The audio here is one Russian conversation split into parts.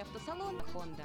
Автосалон Honda.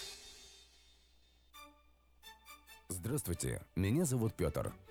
Здравствуйте, меня зовут Петр.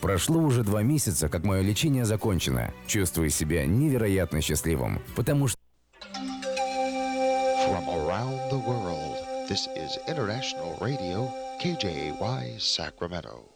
Прошло уже два месяца, как мое лечение закончено. Чувствую себя невероятно счастливым, потому что From around the world, this is International Radio, KJY Sacramento.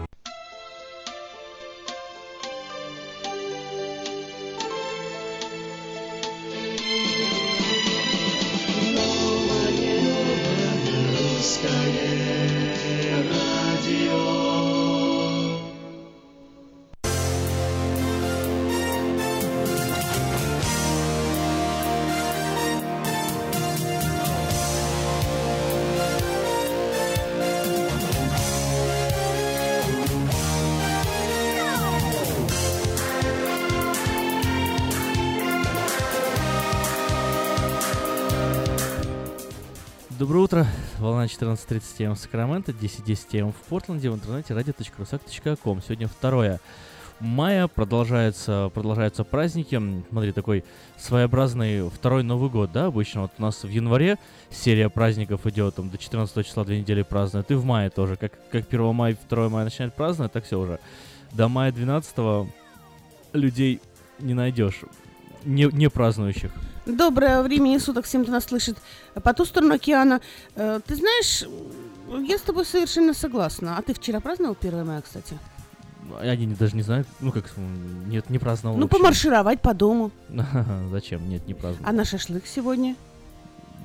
Волна 14.30 М в Сакраменто, 10.10 М в Портленде, в интернете radio.rusak.com. Сегодня 2 мая, продолжаются, продолжаются праздники. Смотри, такой своеобразный второй Новый год, да, обычно. Вот у нас в январе серия праздников идет, там, до 14 числа две недели празднуют. И в мае тоже. Как, как 1 мая, 2 мая начинают праздновать, так все уже. До мая 12 людей не найдешь, не, не празднующих. Доброе времени суток всем, кто нас слышит по ту сторону океана. Э, ты знаешь, я с тобой совершенно согласна. А ты вчера праздновал 1 мая, кстати? Они даже не знают, ну как, нет, не праздновал. Ну, вообще. помаршировать по дому. Зачем? Нет, не праздновал. А на шашлык сегодня?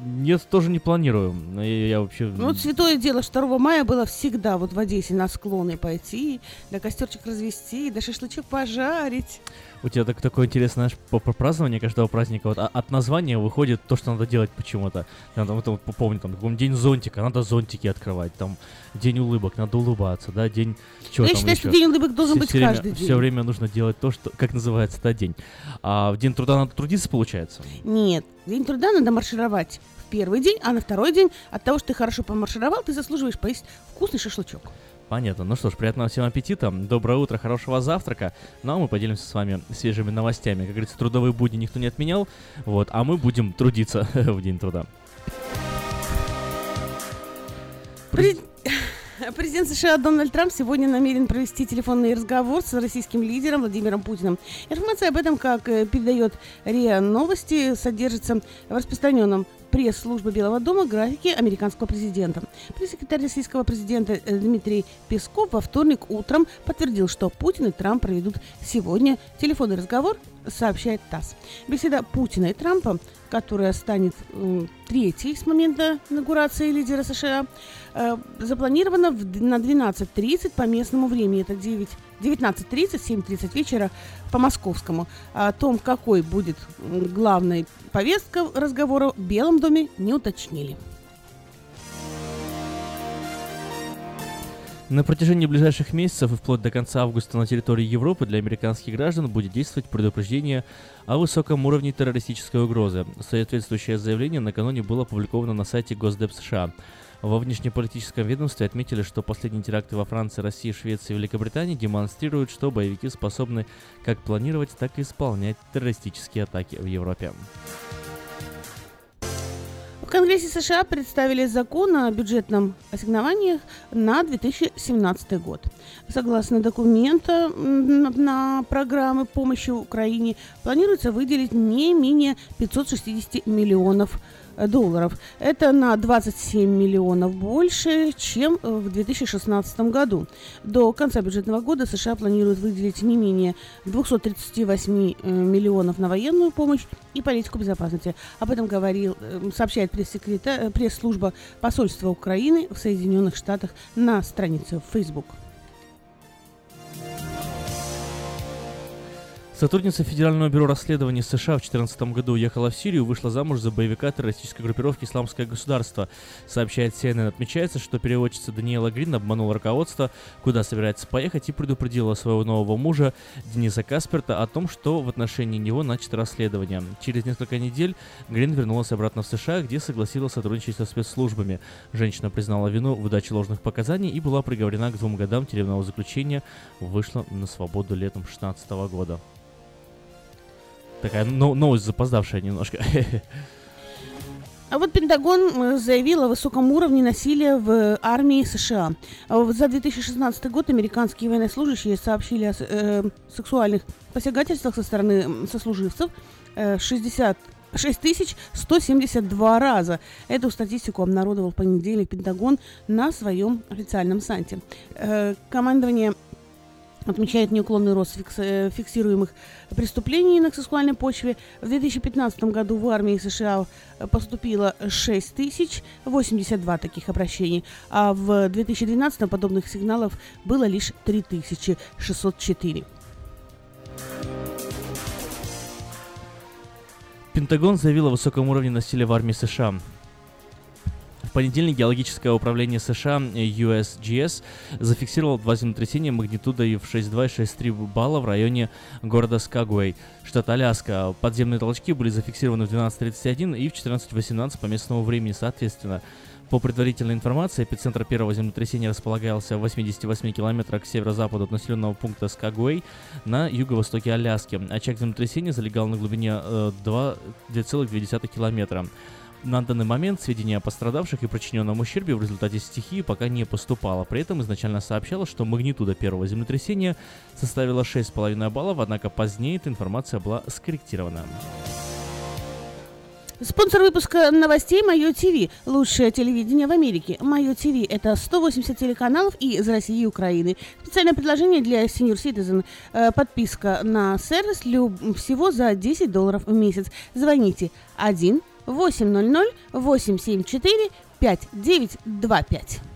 Нет, тоже не планирую. Я, я вообще... Ну, вот святое дело, что 2 мая было всегда вот в Одессе на склоны пойти, да костерчик развести, да шашлычок пожарить. У тебя так, такое интересное, знаешь, празднование каждого праздника. Вот, а- от названия выходит то, что надо делать почему-то. Там, там, вот, помню, там, какой-нибудь день зонтика, надо зонтики открывать. Там, день улыбок, надо улыбаться, да, день... Ну, я там считаю, еще? что день улыбок должен Все- быть все время- каждый день. Все время нужно делать то, что, как называется этот день. А в день труда надо трудиться, получается? Нет, день труда надо маршировать в первый день, а на второй день от того, что ты хорошо помаршировал, ты заслуживаешь поесть вкусный шашлычок. Понятно. Ну что ж, приятного всем аппетита, доброе утро, хорошего завтрака. Ну а мы поделимся с вами свежими новостями. Как говорится, трудовые будни никто не отменял, вот, а мы будем трудиться в день труда. През- Президент США Дональд Трамп сегодня намерен провести телефонный разговор с российским лидером Владимиром Путиным. Информация об этом, как э, передает РИА Новости, содержится в распространенном пресс-службы Белого дома графике американского президента. Пресс-секретарь российского президента э, Дмитрий Песков во вторник утром подтвердил, что Путин и Трамп проведут сегодня телефонный разговор, сообщает ТАСС. Беседа Путина и Трампа, которая станет третьей с момента инаугурации лидера США, э, запланирована на 12.30 по местному времени. Это 9, 19.30, 7.30 вечера по московскому. О том, какой будет м, главной повестка разговора в Белом доме, не уточнили. На протяжении ближайших месяцев и вплоть до конца августа на территории Европы для американских граждан будет действовать предупреждение о высоком уровне террористической угрозы. Соответствующее заявление накануне было опубликовано на сайте Госдеп США. Во внешнеполитическом ведомстве отметили, что последние теракты во Франции, России, Швеции и Великобритании демонстрируют, что боевики способны как планировать, так и исполнять террористические атаки в Европе. В Конгрессе США представили закон о бюджетном ассигнованиях на 2017 год. Согласно документу м, на- программы помощи Украине планируется выделить не менее 560 миллионов э, долларов. Это на 27 миллионов больше, чем э, в 2016 году. До конца бюджетного года США планируют выделить не менее 238 э, миллионов на военную помощь и политику безопасности. Об этом говорил, э, сообщает пресс-служба посольства Украины в Соединенных Штатах на странице в Facebook. Сотрудница Федерального бюро расследований США в 2014 году уехала в Сирию и вышла замуж за боевика террористической группировки «Исламское государство». Сообщает CNN. Отмечается, что переводчица Даниэла Грин обманула руководство, куда собирается поехать, и предупредила своего нового мужа Дениса Касперта о том, что в отношении него начато расследование. Через несколько недель Грин вернулась обратно в США, где согласилась сотрудничать со спецслужбами. Женщина признала вину в выдаче ложных показаний и была приговорена к двум годам тюремного заключения. Вышла на свободу летом 2016 года. Такая но- новость запоздавшая немножко. А вот Пентагон э, заявил о высоком уровне насилия в армии США. А За 2016 год американские военнослужащие сообщили о э, сексуальных посягательствах со стороны сослуживцев э, 60 6172 раза. Эту статистику обнародовал в понедельник Пентагон на своем официальном сайте. Э, Командование отмечает неуклонный рост фикс- э, фиксируемых преступлений на сексуальной почве. В 2015 году в армии США э, поступило 6 тысяч 82 таких обращений, а в 2012 подобных сигналов было лишь 3604. Пентагон заявил о высоком уровне насилия в армии США. Понедельник геологическое управление США USGS зафиксировало два землетрясения магнитудой в 6,2 и 6,3 балла в районе города Скагуэй, штат Аляска. Подземные толчки были зафиксированы в 12.31 и в 14.18 по местному времени соответственно. По предварительной информации, эпицентр первого землетрясения располагался в 88 километрах к северо-западу от населенного пункта Скагуэй на юго-востоке Аляски. Очаг землетрясения залегал на глубине э, 2 2,2 километра. На данный момент сведения о пострадавших и причиненном ущербе в результате стихии пока не поступало. При этом изначально сообщалось, что магнитуда первого землетрясения составила 6,5 баллов, однако позднее эта информация была скорректирована. Спонсор выпуска новостей Мое ТВ. Лучшее телевидение в Америке. Мое ТВ – это 180 телеканалов и из России и Украины. Специальное предложение для Senior Citizen. Э, Подписка на сервис всего за 10 долларов в месяц. Звоните 1 800 874 5925.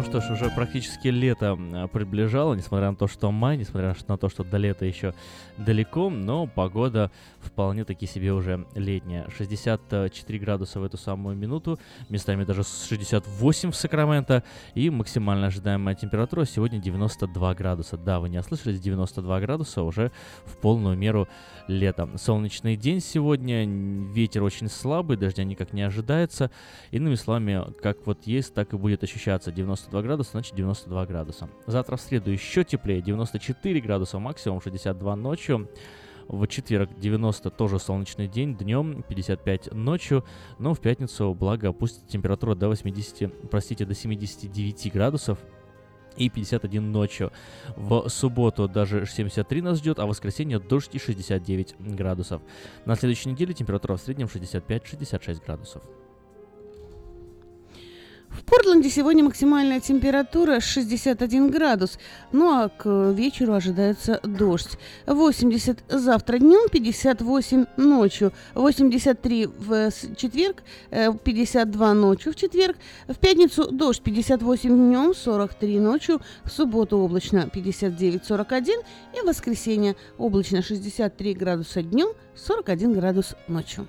Ну что ж, уже практически лето а, приближало, несмотря на то, что май, несмотря на то, что до лета еще далеко, но погода вполне таки себе уже летняя. 64 градуса в эту самую минуту, местами даже 68 в Сакраменто, и максимально ожидаемая температура сегодня 92 градуса. Да, вы не ослышались, 92 градуса уже в полную меру лета. Солнечный день сегодня, ветер очень слабый, дождя никак не ожидается. Иными словами, как вот есть, так и будет ощущаться 92 градуса, значит 92 градуса. Завтра в среду еще теплее, 94 градуса максимум, 62 ночью. В четверг 90 тоже солнечный день, днем 55 ночью, но в пятницу, благо, опустится температура до 80, простите, до 79 градусов и 51 ночью. В субботу даже 73 нас ждет, а в воскресенье дождь и 69 градусов. На следующей неделе температура в среднем 65-66 градусов. В Портленде сегодня максимальная температура 61 градус, ну а к вечеру ожидается дождь. 80 завтра днем, 58 ночью, 83 в четверг, э, 52 ночью в четверг, в пятницу дождь 58 днем, 43 ночью, в субботу облачно 59-41 и в воскресенье облачно 63 градуса днем, 41 градус ночью.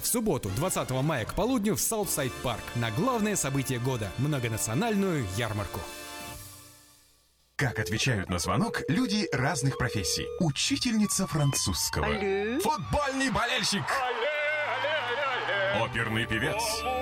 в субботу, 20 мая к полудню в Southside Park на главное событие года – многонациональную ярмарку. Как отвечают на звонок люди разных профессий. Учительница французского. Алле. Футбольный болельщик. Оперный певец.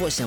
восемь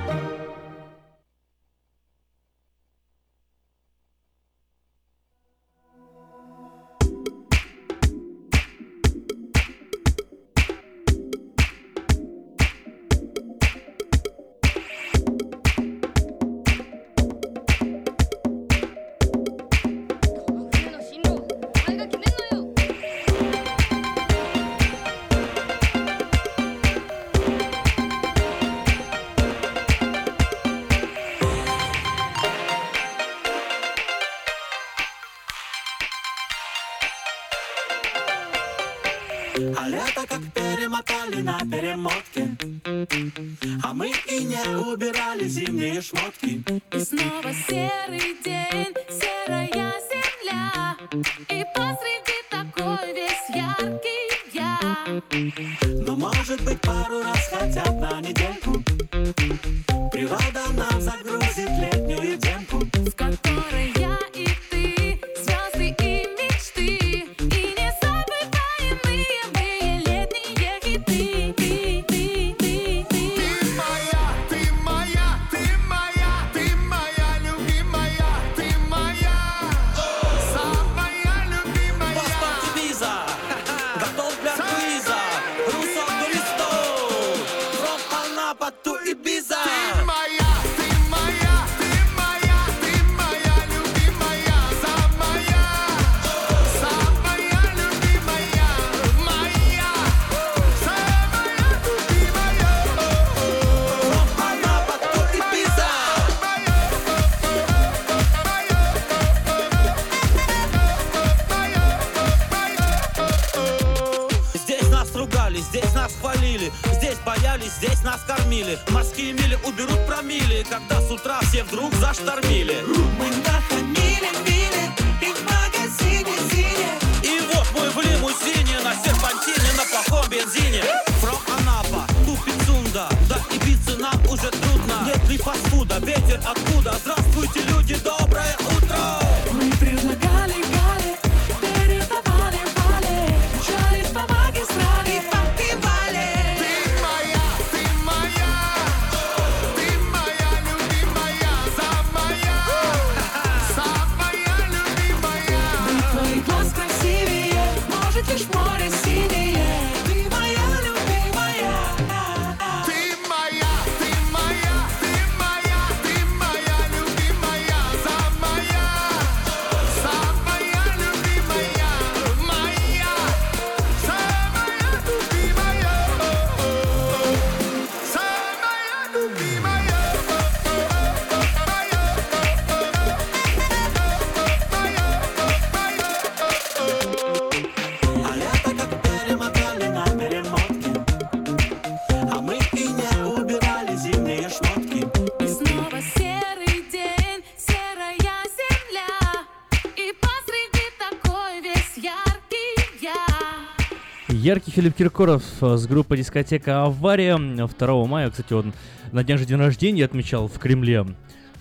Яркий Филипп Киркоров э, с группы дискотека «Авария». 2 мая, кстати, он на день же день рождения отмечал в Кремле.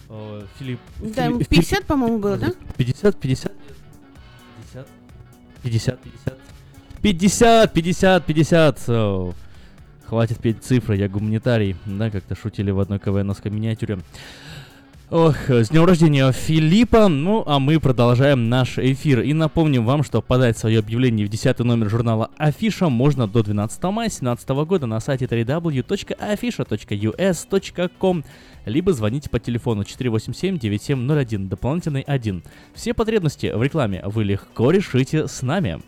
Э, Филипп... Да, ему Фили- 50, по-моему, было, да? 50, 50, 50, 50, 50, 50, 50, 50. О, Хватит петь цифры, я гуманитарий. Да, как-то шутили в одной КВНовской миниатюре. Ох, с днем рождения Филиппа. Ну, а мы продолжаем наш эфир. И напомним вам, что подать свое объявление в 10 номер журнала Афиша можно до 12 мая 2017 года на сайте www.afisha.us.com либо звоните по телефону 487-9701, дополнительный 1. Все потребности в рекламе вы легко решите с нами.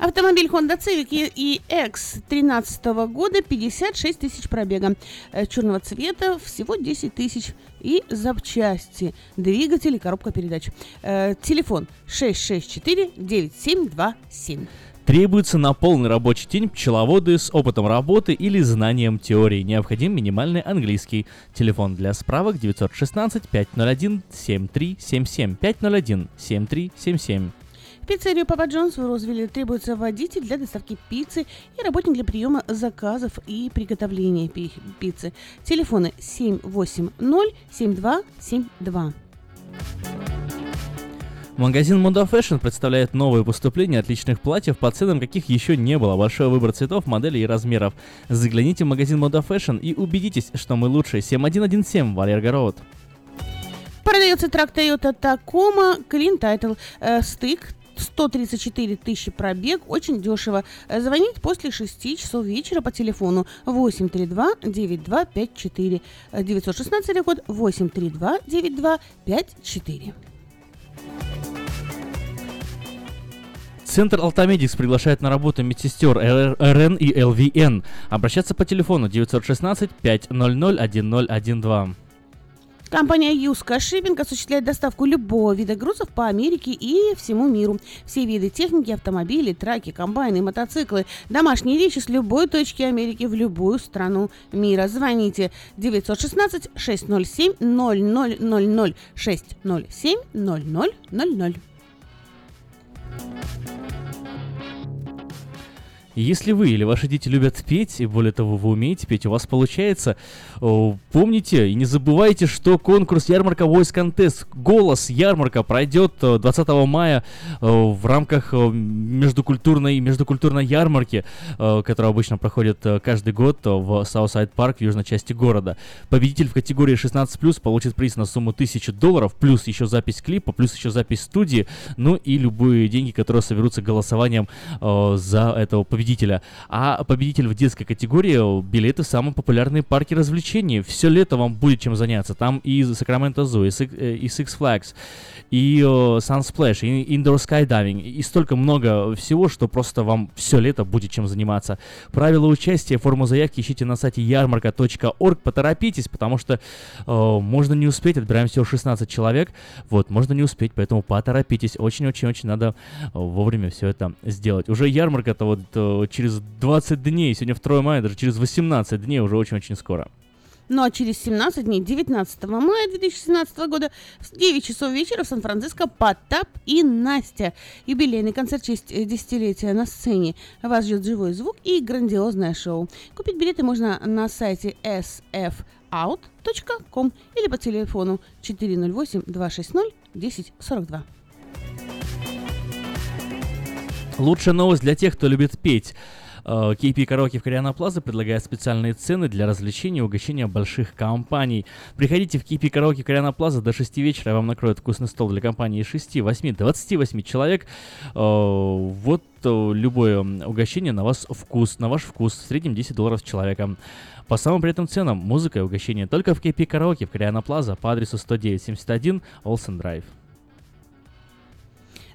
Автомобиль Honda Civic EX 13 года, 56 тысяч пробега. Э, Черного цвета всего 10 тысяч. И запчасти. Двигатель и коробка передач. Э, Телефон 664-9727. Требуется на полный рабочий день пчеловоды с опытом работы или знанием теории. Необходим минимальный английский. Телефон для справок 916-501-7377. 501-7377. В пиццерию Папа Джонс в Розвилле требуется водитель для доставки пиццы и работник для приема заказов и приготовления пи- пиццы. Телефоны 780-7272. Магазин Moda Fashion представляет новые поступления отличных платьев по ценам, каких еще не было. Большой выбор цветов, моделей и размеров. Загляните в магазин Moda Fashion и убедитесь, что мы лучшие. 7117 Валерго Роуд. Продается трак Toyota Tacoma Clean Title. Э, стык 134 тысячи пробег, очень дешево. Э, Звонить после 6 часов вечера по телефону 832-9254. Э, 916 код 832-9254. Центр Алтамедикс приглашает на работу медсестер РН и ЛВН. Обращаться по телефону 916 500 1012. Компания Юска Шиппинг осуществляет доставку любого вида грузов по Америке и всему миру. Все виды техники, автомобили, траки, комбайны, мотоциклы, домашние вещи с любой точки Америки в любую страну мира. Звоните 916 607 0000 607 0000. Если вы или ваши дети любят петь, и более того, вы умеете петь, у вас получается, помните и не забывайте, что конкурс Ярмарка Voice Contest «Голос Ярмарка» пройдет э, 20 мая э, в рамках э, междукультурной, междукультурной ярмарки, э, которая обычно проходит э, каждый год э, в Southside Park в южной части города. Победитель в категории 16+, получит приз на сумму 1000 долларов, плюс еще запись клипа, плюс еще запись студии, ну и любые деньги, которые соберутся голосованием э, за этого победителя победителя, а победитель в детской категории билеты в самые популярные парки развлечений. Все лето вам будет чем заняться. Там и Sacramento Zoo, и Six, э, Flags, и э, Sunsplash, и Indoor Skydiving, и столько много всего, что просто вам все лето будет чем заниматься. Правила участия, форму заявки ищите на сайте ярмарка.орг. Поторопитесь, потому что э, можно не успеть, отбираем всего 16 человек. Вот, можно не успеть, поэтому поторопитесь. Очень-очень-очень надо э, вовремя все это сделать. Уже ярмарка-то вот э, через 20 дней, сегодня 2 мая, даже через 18 дней, уже очень-очень скоро. Ну а через 17 дней, 19 мая 2017 года, в 9 часов вечера в Сан-Франциско Потап и Настя. Юбилейный концерт в честь э, десятилетия на сцене. Вас ждет живой звук и грандиозное шоу. Купить билеты можно на сайте sfout.com или по телефону 408-260-1042. Лучшая новость для тех, кто любит петь. Э, KP Караоке в Кориана Плаза предлагает специальные цены для развлечения и угощения больших компаний. Приходите в KP Караоке в Кориана Плаза до 6 вечера, вам накроют вкусный стол для компании 6, 8, 28 человек. Э, Вот э, любое угощение на вас вкус, на ваш вкус, в среднем 10 долларов с человека. По самым приятным ценам музыка и угощение только в KP Караоке в Кориана Плаза по адресу 10971 Олсен Драйв.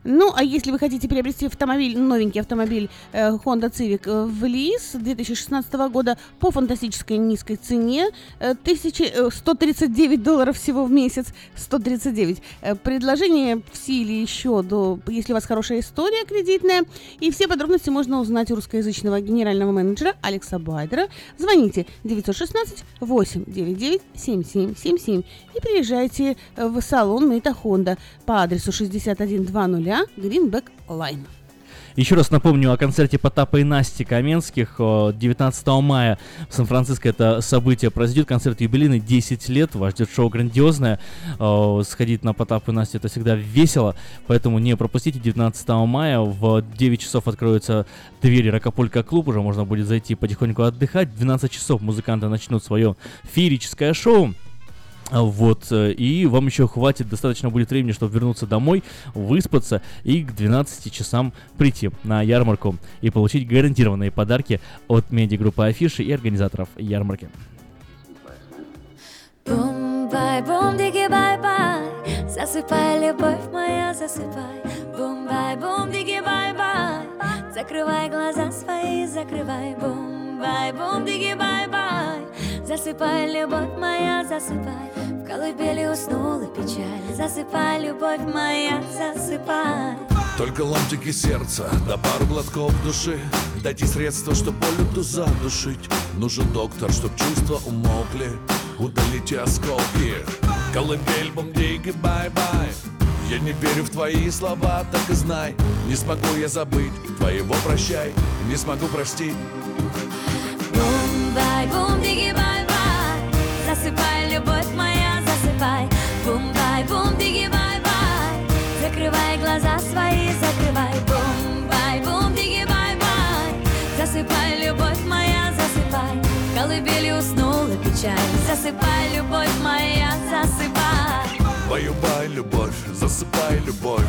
Ну, а если вы хотите приобрести автомобиль, новенький автомобиль э, Honda Civic э, в лиз 2016 года по фантастической низкой цене, э, 1000, э, 139 долларов всего в месяц, 139. Э, предложение в силе еще до, если у вас хорошая история кредитная, и все подробности можно узнать у русскоязычного генерального менеджера Алекса Байдера. Звоните 916 899 7777 и приезжайте э, в салон Мейта Honda по адресу 6120 Greenback Line. Еще раз напомню о концерте Потапа и Насти Каменских э, 19 мая в Сан-Франциско. Это событие произойдет. Концерт юбилейный 10 лет. Вас ждет шоу грандиозное. Э, Сходить на Потап и Настю это всегда весело. Поэтому не пропустите 19 мая. В 9 часов откроются двери Рокополька клуб. Уже можно будет зайти потихоньку отдыхать. В 12 часов музыканты начнут свое феерическое шоу. Вот, э, и вам еще хватит, достаточно будет времени, чтобы вернуться домой, выспаться и к 12 часам прийти на ярмарку и получить гарантированные подарки от медиагруппы Афиши и организаторов ярмарки. Бум-бай, бум, диги, бай-бай Засыпай, любовь моя, засыпай Бум-бай, бум, диги, бай-бай Закрывай глаза свои, закрывай Бум-бай, бум, диги, бай-бай Засыпай, любовь моя, засыпай. В колыбели уснула печаль. Засыпай, любовь моя, засыпай. Только ломтики сердца, да пару глотков души. Дайте средства, чтоб боль эту задушить. Нужен доктор, чтоб чувства умолкли. Удалите осколки. Колыбель, бомдиги, бай-бай. Я не верю в твои слова, так и знай. Не смогу я забыть твоего прощай. Не смогу простить печаль Засыпай, любовь моя, засыпай. Баю-бай, любовь, засыпай, любовь.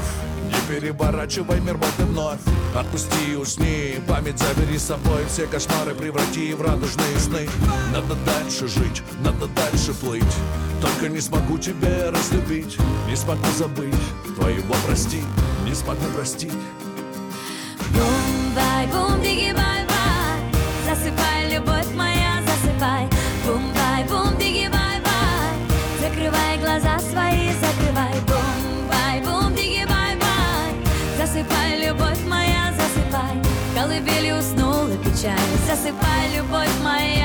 Не переворачивай мир вот и вновь. Отпусти, усни, память забери с собой. Все кошмары преврати в радужные сны. Надо дальше жить, надо дальше плыть. Только не смогу тебя разлюбить. Не смогу забыть, твоего прости Не смогу простить. Бум-бай, бум, диги, бай-бай. Засыпай, любовь моя, засыпай колыбели уснула печаль. Засыпай, любовь моя,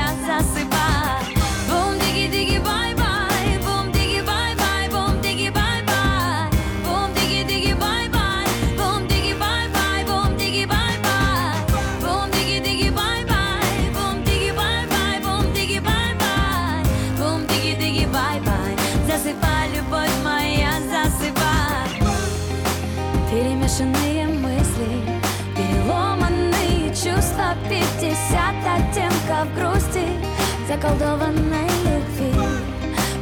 Заколдованной любви.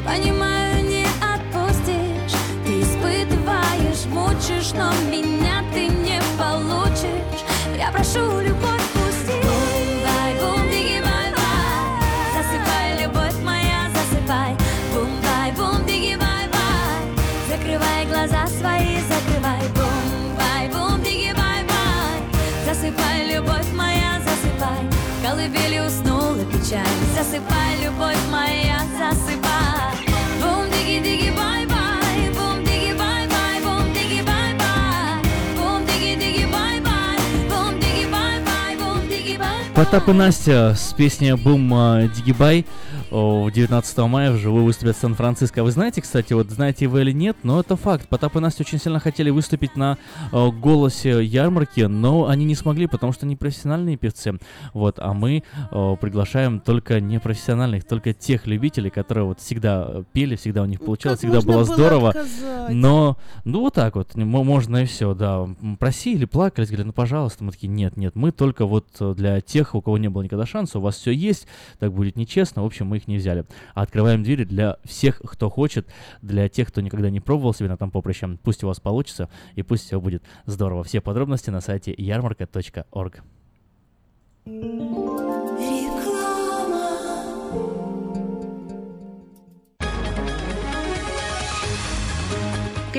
Понимаю, не отпустишь Ты испытываешь, мучишь Но меня ты не получишь. Я прошу, любовь, Потап и Настя с песней «Бум э, Дигибай» о, 19 мая вживую выступят в Сан-Франциско. Вы знаете, кстати, вот знаете вы или нет, но это факт. Потап и Настя очень сильно хотели выступить на э, голосе ярмарки, но они не смогли, потому что они профессиональные певцы. Вот, а мы э, приглашаем только непрофессиональных, только тех любителей, которые вот всегда э, пели, всегда у них получалось, всегда можно было было здорово. отказать? Но, ну вот так вот, можно и все, да. Просили, плакали, говорили, ну пожалуйста, мы такие, нет, нет, мы только вот для тех, у кого не было никогда шанса, у вас все есть, так будет нечестно, в общем, мы их не взяли. Открываем двери для всех, кто хочет, для тех, кто никогда не пробовал себя на том поприще, пусть у вас получится, и пусть все будет здорово. Все подробности на сайте ярмарка.орг.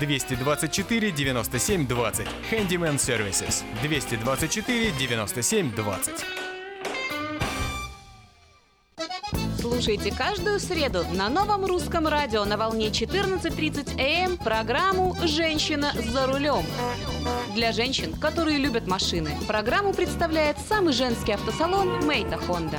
224 97 20. Handyman Services. 224 97 20. Слушайте каждую среду на новом русском радио на волне 14.30 АМ программу «Женщина за рулем». Для женщин, которые любят машины, программу представляет самый женский автосалон «Maita Honda».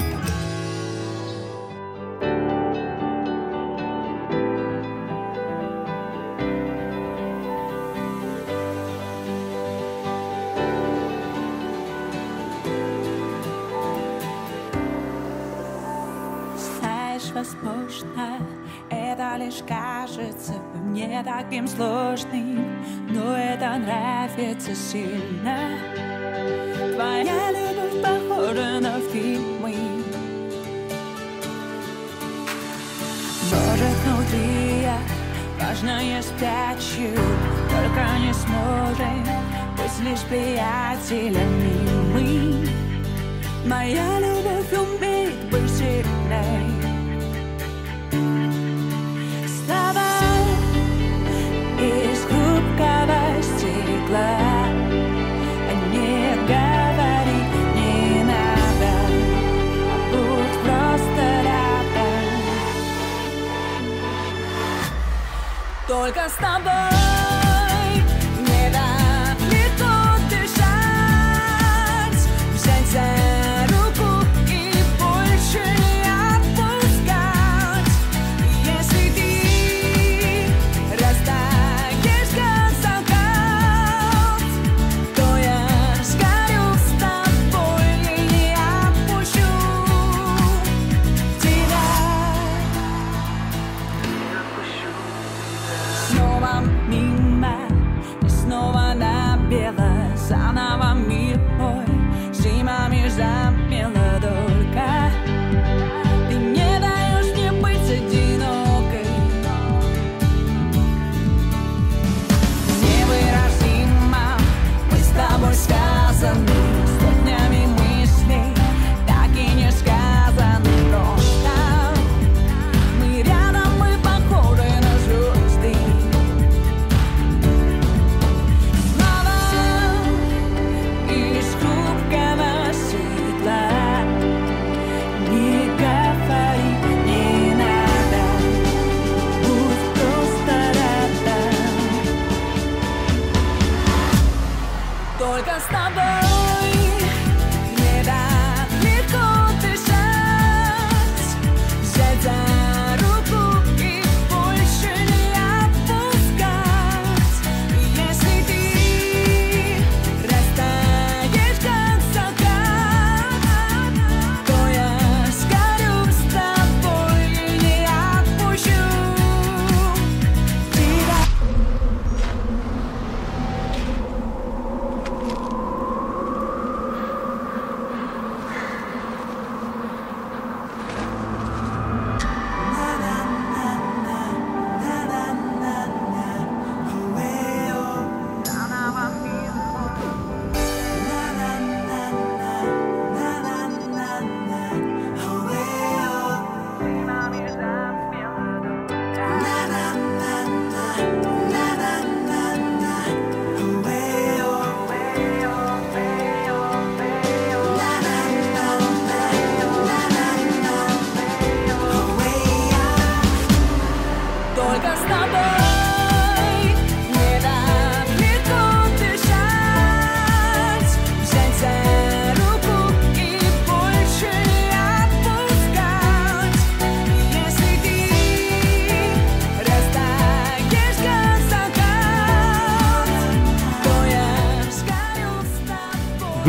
Возможно, это лишь кажется мне таким сложным, но это нравится сильно. Твоя любовь похожа на фильмы. Может, внутри я важно я спрячу, только не сможем быть лишь приятелями мы. Моя любовь умеет быть сильной. Только с тобой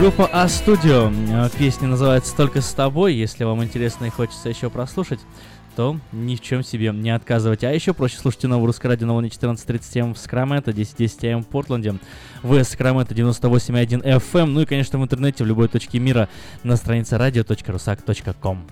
Группа А Студио. Э, Песня называется «Только с тобой». Если вам интересно и хочется еще прослушать, то ни в чем себе не отказывайте. А еще проще слушайте новое русское радио на волне 14.30 М в Сакраменто, 10.10 М в Портленде, в Сакраменто 98.1 FM, ну и, конечно, в интернете в любой точке мира на странице radio.rusak.com.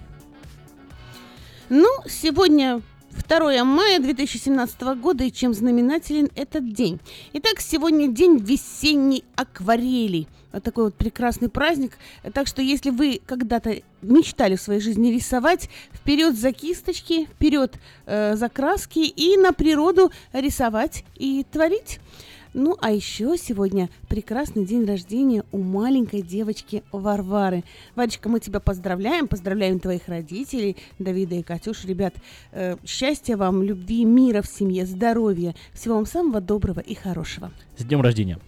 Ну, сегодня 2 мая 2017 года, и чем знаменателен этот день? Итак, сегодня день весенней акварели. Вот такой вот прекрасный праздник. Так что, если вы когда-то мечтали в своей жизни рисовать, вперед за кисточки, вперед э, за краски и на природу рисовать и творить. Ну, а еще сегодня прекрасный день рождения у маленькой девочки Варвары. Варечка, мы тебя поздравляем, поздравляем твоих родителей, Давида и Катюш. Ребят, э, счастья вам, любви, мира в семье, здоровья, всего вам самого доброго и хорошего. С днем рождения!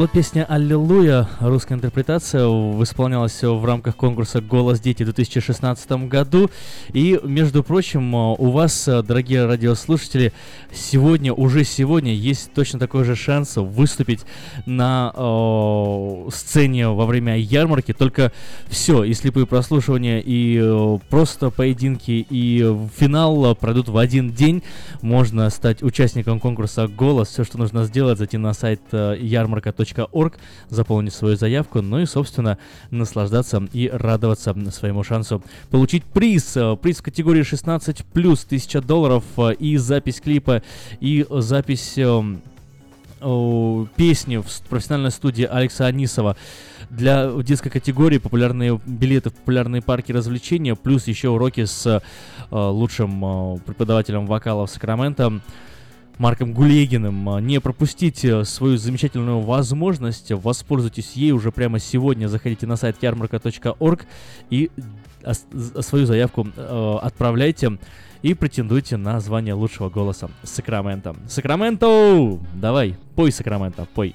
Была песня «Аллилуйя», русская интерпретация, исполнялась в рамках конкурса «Голос дети» в 2016 году. И, между прочим, э, у вас, э, дорогие радиослушатели, сегодня, уже сегодня есть точно такой же шанс выступить на э, сцене во время ярмарки. Только все, и слепые прослушивания, и э, просто поединки, и финал э, пройдут в один день. Можно стать участником конкурса «Голос». Все, что нужно сделать, зайти на сайт ярмарка.орг, заполнить свою заявку, ну и, собственно, наслаждаться и радоваться своему шансу получить приз. Приз в категории 16 плюс 1000 долларов э, и запись клипа, и запись эм, песни в профессиональной студии Алекса Анисова. Для детской категории популярные билеты в популярные парки развлечения, плюс еще уроки с э, лучшим э, преподавателем вокала в Сакраменто Марком Гулегиным. Э, Не пропустите свою замечательную возможность, воспользуйтесь ей уже прямо сегодня. Заходите на сайт ярмарка.орг и свою заявку э, отправляйте и претендуйте на звание лучшего голоса Сакраменто. Сакраменто! Давай, пой, Сакраменто, пой.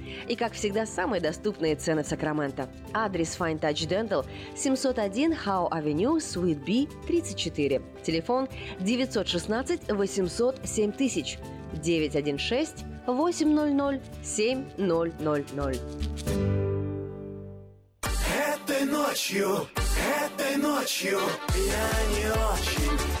И, как всегда, самые доступные цены в Сакраменто. Адрес Fine Touch Dental 701 Howe Avenue, Suite B, 34. Телефон 916 800 7000 916 800 7000. Этой ночью, этой ночью я не очень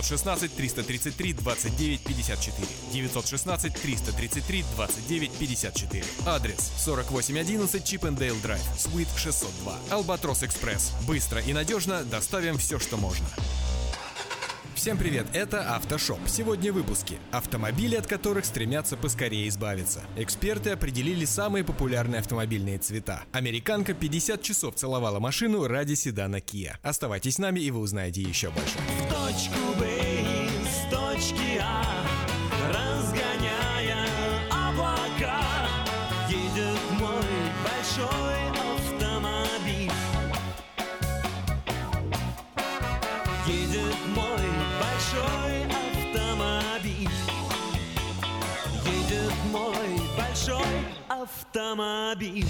916 333 29 54. 916 333 29 54. Адрес 4811 Чипендейл Драйв, Суит 602. Албатрос Экспресс. Быстро и надежно доставим все, что можно. Всем привет, это Автошоп. Сегодня в выпуске. Автомобили, от которых стремятся поскорее избавиться. Эксперты определили самые популярные автомобильные цвета. Американка 50 часов целовала машину ради седана Kia. Оставайтесь с нами и вы узнаете еще больше. точку Б автомобиль.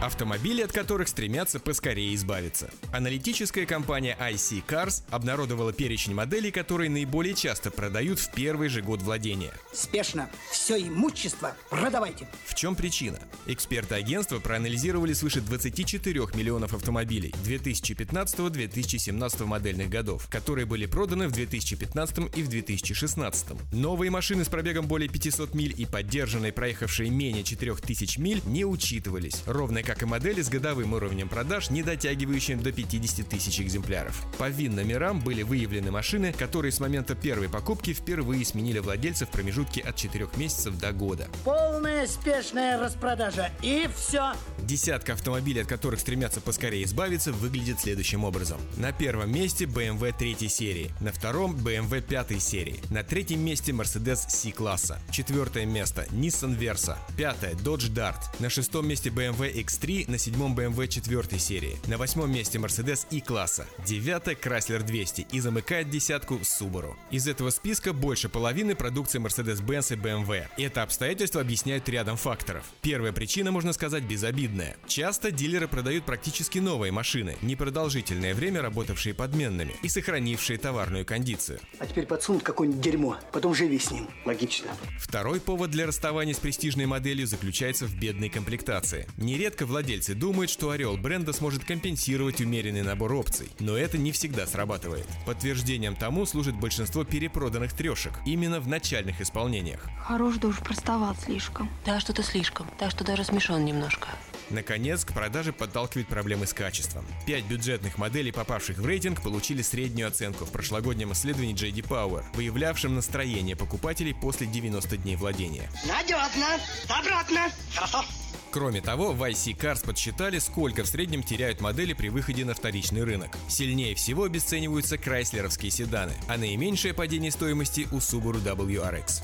Автомобили, от которых стремятся поскорее избавиться. Аналитическая компания IC Cars обнародовала перечень моделей, которые наиболее часто продают в первый же год владения. Спешно. Все имущество продавайте. В чем причина? Эксперты агентства проанализировали свыше 24 миллионов автомобилей 2015-2017 модельных годов, которые были проданы в 2015 и в 2016. Новые машины с пробегом более 500 миль и поддержанные, проехавшие менее 4000 миль, не учитывались, ровно как и модели с годовым уровнем продаж, не дотягивающим до 50 тысяч экземпляров. По ВИН-номерам были выявлены машины, которые с момента первой покупки впервые сменили владельца в промежутке от 4 месяцев до года. Полная спешная распродажа. И все. Десятка автомобилей, от которых стремятся поскорее избавиться, выглядит следующим образом. На первом месте BMW 3 серии, на втором BMW 5 серии, на третьем месте Mercedes C-класса, четвертое место Nissan Versa, пятое Dodge Dart, на шестом месте BMW X3, на седьмом BMW 4 серии, на восьмом месте Mercedes E-класса, девятое Chrysler 200 и замыкает десятку Subaru. Из этого списка больше половины продукции Mercedes-Benz и BMW. Это обстоятельство объясняют рядом факторов. Первая причина, можно сказать, безобидная. Часто дилеры продают практически новые машины, непродолжительное время работавшие подменными и сохранившие товарную кондицию. А теперь подсунут какое-нибудь дерьмо. Потом живи с ним. Логично. Второй повод для расставания с престижной моделью заключается в бедной комплектации. Нередко владельцы думают, что Орел бренда сможет компенсировать умеренный набор опций, но это не всегда срабатывает. Подтверждением тому служит большинство перепроданных трешек, именно в начальных исполнениях. Хорош да уж простоват слишком. Да, что-то слишком. Так что даже смешон немножко. Наконец, к продаже подталкивает проблемы с качеством. Пять бюджетных моделей, попавших в рейтинг, получили среднюю оценку в прошлогоднем исследовании JD Power, выявлявшем настроение покупателей после 90 дней владения. Надежно. Обратно. Хорошо. Кроме того, в IC Cars подсчитали, сколько в среднем теряют модели при выходе на вторичный рынок. Сильнее всего обесцениваются крайслеровские седаны, а наименьшее падение стоимости у Subaru WRX.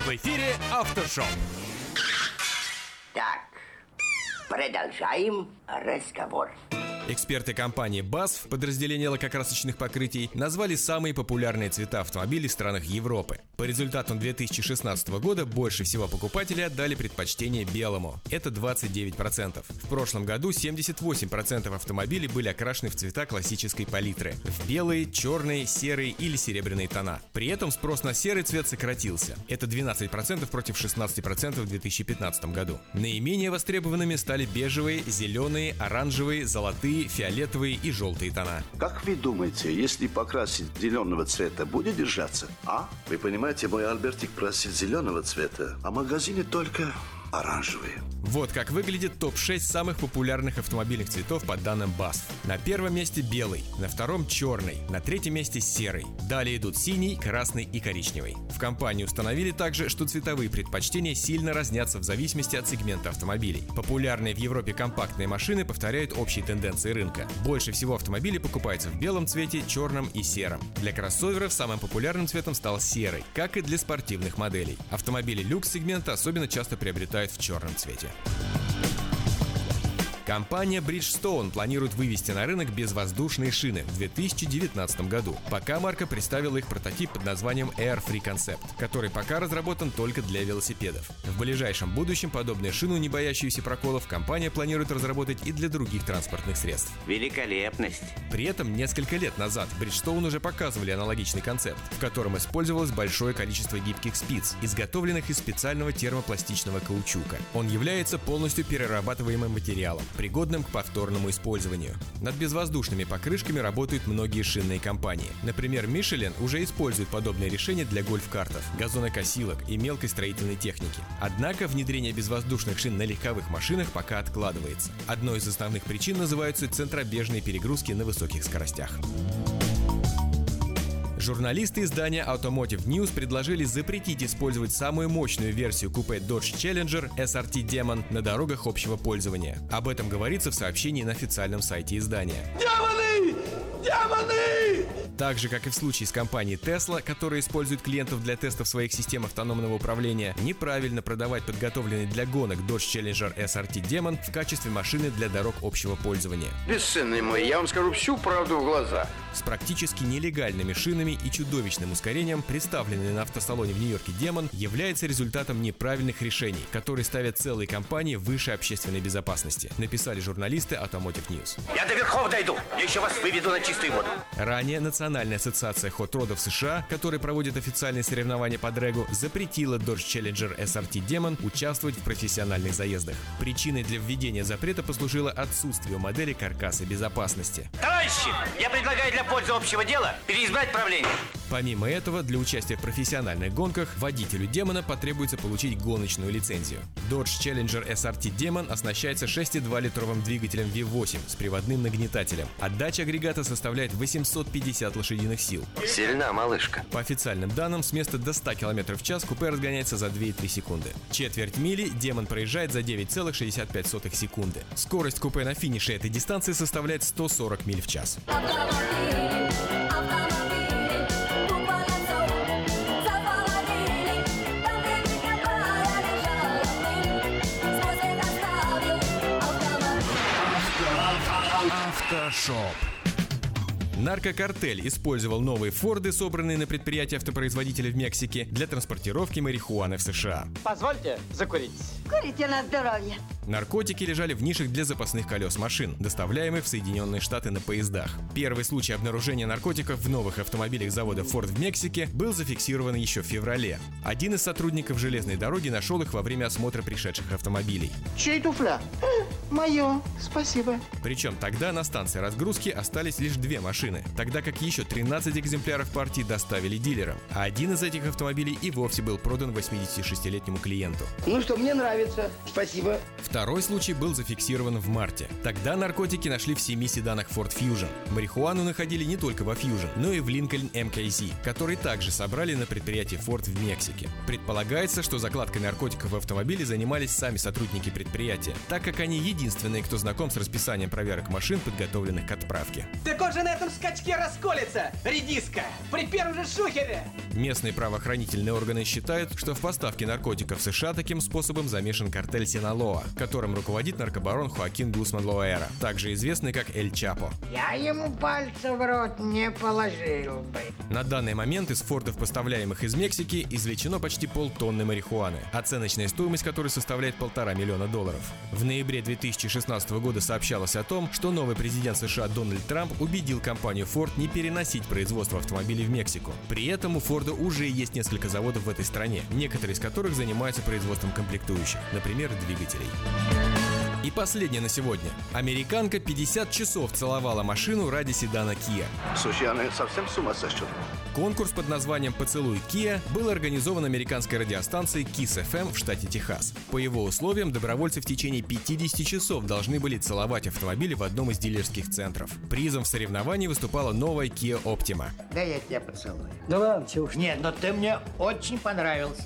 В эфире Автошоп. Так, продолжаем разговор. Эксперты компании BASF, подразделение лакокрасочных покрытий, назвали самые популярные цвета автомобилей в странах Европы. По результатам 2016 года больше всего покупателей отдали предпочтение белому. Это 29%. В прошлом году 78% автомобилей были окрашены в цвета классической палитры. В белые, черные, серые или серебряные тона. При этом спрос на серый цвет сократился. Это 12% против 16% в 2015 году. Наименее востребованными стали бежевые, зеленые, оранжевые, золотые, фиолетовые и желтые тона. Как вы думаете, если покрасить зеленого цвета, будет держаться? А? Вы понимаете, мой Альбертик просит зеленого цвета, а в магазине только оранжевые. Вот как выглядит топ-6 самых популярных автомобильных цветов по данным BASF. На первом месте белый, на втором черный, на третьем месте серый. Далее идут синий, красный и коричневый. В компании установили также, что цветовые предпочтения сильно разнятся в зависимости от сегмента автомобилей. Популярные в Европе компактные машины повторяют общие тенденции рынка. Больше всего автомобилей покупается в белом цвете, черном и сером. Для кроссоверов самым популярным цветом стал серый, как и для спортивных моделей. Автомобили люкс-сегмента особенно часто приобретают в черном цвете. Компания Bridgestone планирует вывести на рынок безвоздушные шины в 2019 году. Пока марка представила их прототип под названием Air Free Concept, который пока разработан только для велосипедов. В ближайшем будущем подобные шину, не боящиеся проколов, компания планирует разработать и для других транспортных средств. Великолепность. При этом несколько лет назад Bridgestone уже показывали аналогичный концепт, в котором использовалось большое количество гибких спиц, изготовленных из специального термопластичного каучука. Он является полностью перерабатываемым материалом, пригодным к повторному использованию. Над безвоздушными покрышками работают многие шинные компании. Например, Michelin уже использует подобные решения для гольф-картов, газонокосилок и мелкой строительной техники. Однако внедрение безвоздушных шин на легковых машинах пока откладывается. Одной из основных причин называются центробежные перегрузки на высоких скоростях. Журналисты издания Automotive News предложили запретить использовать самую мощную версию купе Dodge Challenger SRT Demon на дорогах общего пользования. Об этом говорится в сообщении на официальном сайте издания. Демоны! Демоны! Так же, как и в случае с компанией Tesla, которая использует клиентов для тестов своих систем автономного управления, неправильно продавать подготовленный для гонок Dodge Challenger SRT Demon в качестве машины для дорог общего пользования. Бесценный мой, я вам скажу всю правду в глаза. С практически нелегальными шинами и чудовищным ускорением, представленный на автосалоне в Нью-Йорке Демон, является результатом неправильных решений, которые ставят целые компании выше общественной безопасности, написали журналисты Automotive News. Я до верхов дойду. Я еще вас выведу на чистую воду. Ранее Национальная ассоциация хот-родов США, которая проводит официальные соревнования по дрэгу, запретила Dodge Challenger SRT Demon участвовать в профессиональных заездах. Причиной для введения запрета послужило отсутствие у модели каркаса безопасности. Товарищи, я предлагаю для пользы общего дела переизбрать правление. Помимо этого, для участия в профессиональных гонках водителю Демона потребуется получить гоночную лицензию. Dodge Challenger SRT Demon оснащается 6,2-литровым двигателем V8 с приводным нагнетателем. Отдача агрегата составляет 850 лошадиных сил. Сильна малышка. По официальным данным, с места до 100 км в час купе разгоняется за 2,3 секунды. Четверть мили Демон проезжает за 9,65 секунды. Скорость купе на финише этой дистанции составляет 140 миль в час. Автошоп. Наркокартель использовал новые Форды, собранные на предприятии автопроизводителя в Мексике, для транспортировки марихуаны в США. Позвольте закурить. Курите на здоровье. Наркотики лежали в нишах для запасных колес машин, доставляемых в Соединенные Штаты на поездах. Первый случай обнаружения наркотиков в новых автомобилях завода Ford в Мексике был зафиксирован еще в феврале. Один из сотрудников железной дороги нашел их во время осмотра пришедших автомобилей. Чей туфля? Мое. Спасибо. Причем тогда на станции разгрузки остались лишь две машины, тогда как еще 13 экземпляров партии доставили дилерам, а один из этих автомобилей и вовсе был продан 86-летнему клиенту. Ну что, мне нравится. Спасибо. Второй случай был зафиксирован в марте. Тогда наркотики нашли в семи седанах Ford Fusion. Марихуану находили не только во Fusion, но и в Lincoln MKZ, который также собрали на предприятии Ford в Мексике. Предполагается, что закладкой наркотиков в автомобиле занимались сами сотрудники предприятия, так как они единственные, кто знаком с расписанием проверок машин, подготовленных к отправке. Так он же на этом скачке расколется, редиска, при первом же шухере. Местные правоохранительные органы считают, что в поставке наркотиков в США таким способом замешан картель Синалоа, которым руководит наркобарон Хоакин Гусман Лоэра, также известный как Эль Чапо. Я ему пальца в рот не положил бы. На данный момент из фордов, поставляемых из Мексики, извлечено почти полтонны марихуаны, оценочная стоимость которой составляет полтора миллиона долларов. В ноябре 2016 года сообщалось о том, что новый президент США Дональд Трамп убедил компанию Ford не переносить производство автомобилей в Мексику. При этом у Форда уже есть несколько заводов в этой стране, некоторые из которых занимаются производством комплектующих, например, двигателей. И последнее на сегодня. Американка 50 часов целовала машину ради седана Kia. Слушай, она совсем с ума сошла. Конкурс под названием «Поцелуй Kia» был организован американской радиостанцией Kiss FM в штате Техас. По его условиям, добровольцы в течение 50 часов должны были целовать автомобили в одном из дилерских центров. Призом в соревновании выступала новая Kia Optima. Да я тебя поцелую. Да ладно, уж. Нет, но ты мне очень понравился.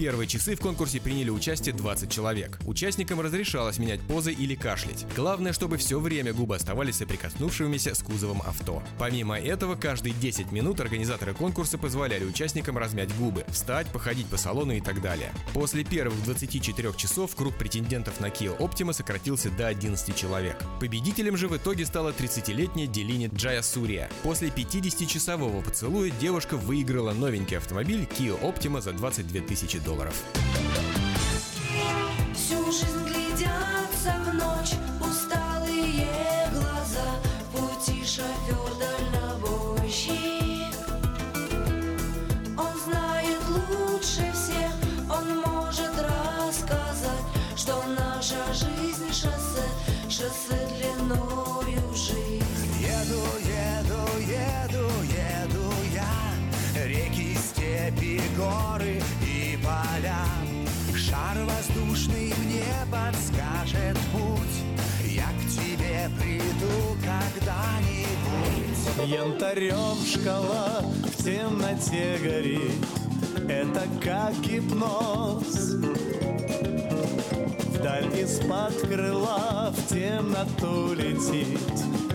Первые часы в конкурсе приняли участие 20 человек. Участникам разрешалось менять позы или кашлять. Главное, чтобы все время губы оставались соприкоснувшимися с кузовом авто. Помимо этого, каждые 10 минут организаторы конкурса позволяли участникам размять губы, встать, походить по салону и так далее. После первых 24 часов круг претендентов на Kia Optima сократился до 11 человек. Победителем же в итоге стала 30-летняя Делини Джая Сурия. После 50-часового поцелуя девушка выиграла новенький автомобиль Kia Optima за 22 тысячи долларов. Всю жизнь глядятся в ночь усталые глаза пути шофер Янтарем шкала в темноте горит. Это как гипноз. Вдаль из-под крыла в темноту летит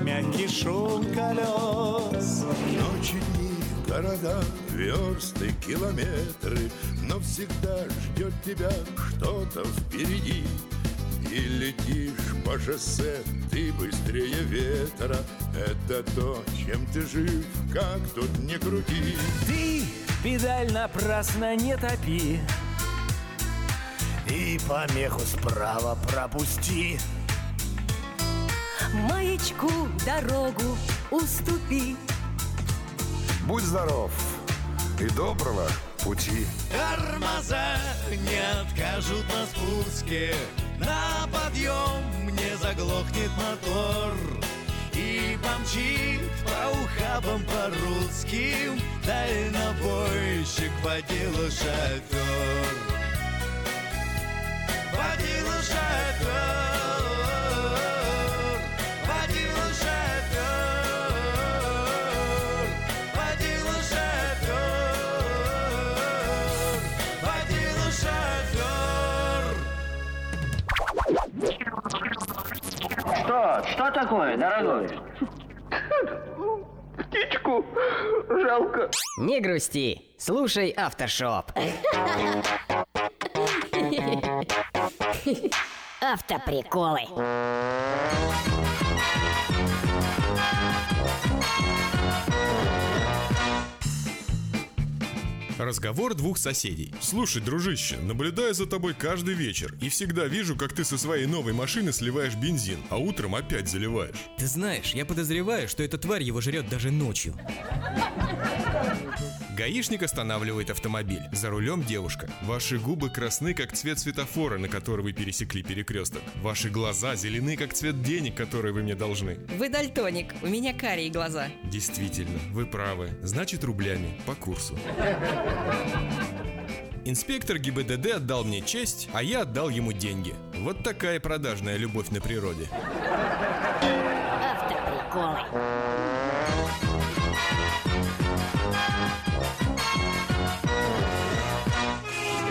Мягкий шум колес. Ночи, дни, города, версты, километры Но всегда ждет тебя что-то впереди И летишь по шоссе, ты быстрее ветра. Это то, чем ты жив, как тут не крути. Ты педаль напрасно не топи. И помеху справа пропусти. Маячку дорогу уступи. Будь здоров и доброго пути. Тормоза не откажут на спуске На подъем не заглохнет мотор И помчит по ухабам по русским Дальнобойщик водила шофер. Водила шофер Что? Что такое, дорогой? Птичку жалко. Не грусти, слушай Автошоп. Автоприколы. Разговор двух соседей. Слушай, дружище, наблюдаю за тобой каждый вечер и всегда вижу, как ты со своей новой машины сливаешь бензин, а утром опять заливаешь. Ты знаешь, я подозреваю, что эта тварь его жрет даже ночью. Гаишник останавливает автомобиль. За рулем девушка. Ваши губы красны, как цвет светофора, на который вы пересекли перекресток. Ваши глаза зелены, как цвет денег, которые вы мне должны. Вы дальтоник, у меня карие глаза. Действительно, вы правы. Значит, рублями, по курсу. Инспектор ГИБДД отдал мне честь, а я отдал ему деньги. Вот такая продажная любовь на природе. Автоприколы.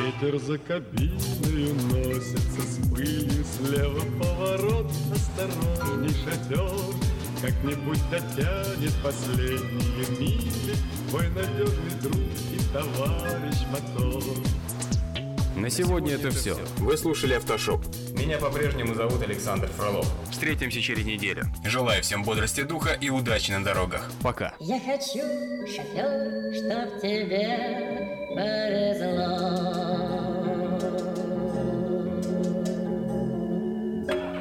Ветер за кабиною носится с пылью Слева поворот, осторожней шатер Как-нибудь дотянет последние мили Мой надежный друг и товарищ мотор На сегодня это все. Вы слушали «Автошоп». Меня по-прежнему зовут Александр Фролов. Встретимся через неделю. Желаю всем бодрости духа и удачи на дорогах. Пока. Я хочу, шофер, чтоб тебе повезло.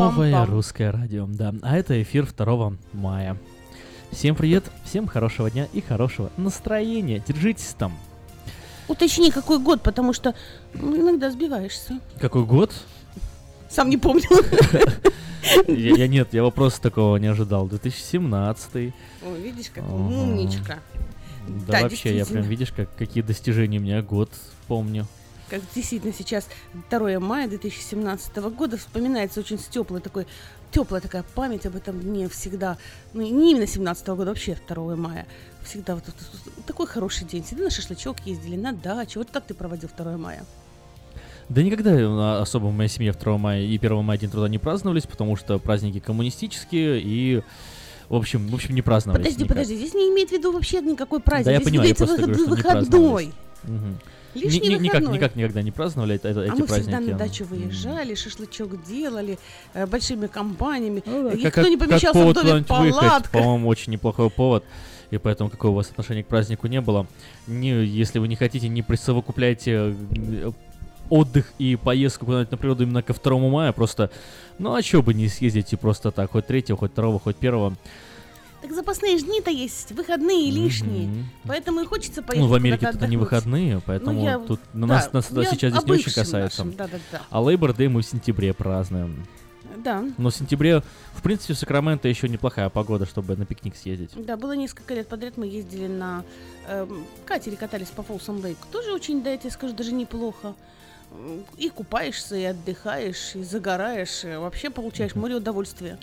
Новое русское радио, да. А это эфир 2 мая. Всем привет, всем хорошего дня и хорошего настроения. Держитесь там. Уточни, какой год, потому что ну, иногда сбиваешься. Какой год? Сам не помню. Я, я нет, я вопроса такого не ожидал. 2017. Ой, видишь, как умничка. Да, вообще, я прям, видишь, как, какие достижения у меня год помню. Как действительно сейчас 2 мая 2017 года вспоминается очень с теплой такой, теплая такая память об этом дне всегда. Ну, не именно 17 года, вообще 2 мая. Всегда вот, вот- такой хороший день. Сидели на шашлычок, ездили на дачу. Вот как ты проводил 2 мая? Да никогда а, особо в моей семье 2 мая и 1 мая День труда не праздновались, потому что праздники коммунистические и, в общем, в общем, не праздновались. Подожди, никак. подожди, здесь не имеет в виду вообще никакой праздник. Да, я Здесь понимаю, я просто говорю, что не выходной. праздновались. Мгм. Лишний Ни- ни- никак, никак никогда не праздновали это- А эти мы праздники. всегда на дачу выезжали, шашлычок делали э, большими компаниями. Ну, И как- кто не как помещался в повод доме палатка. по-моему, очень неплохой повод. И поэтому какое у вас отношение к празднику не было. Не, если вы не хотите, не присовокупляйте э, отдых и поездку куда-нибудь на природу именно ко 2 мая. Просто, ну а чё бы не съездить и просто так, хоть 3, хоть 2, хоть 1. Так запасные жни-то есть, выходные лишние. Мгм. Поэтому и хочется поехать Ну, в Америке это не выходные, поэтому Ну, я- тут да, нас, нас я сейчас здесь не очень касается. А Labor Day мы в сентябре празднуем. Да. Но в сентябре, в принципе, в Сакраменто еще неплохая погода, чтобы на пикник съездить. Да, было несколько лет подряд, мы ездили на эм, катере, катались по Фолсом Лейк. Тоже очень, да, я тебе скажу, даже неплохо. И купаешься, и отдыхаешь, и загораешь, и вообще получаешь море удовольствия.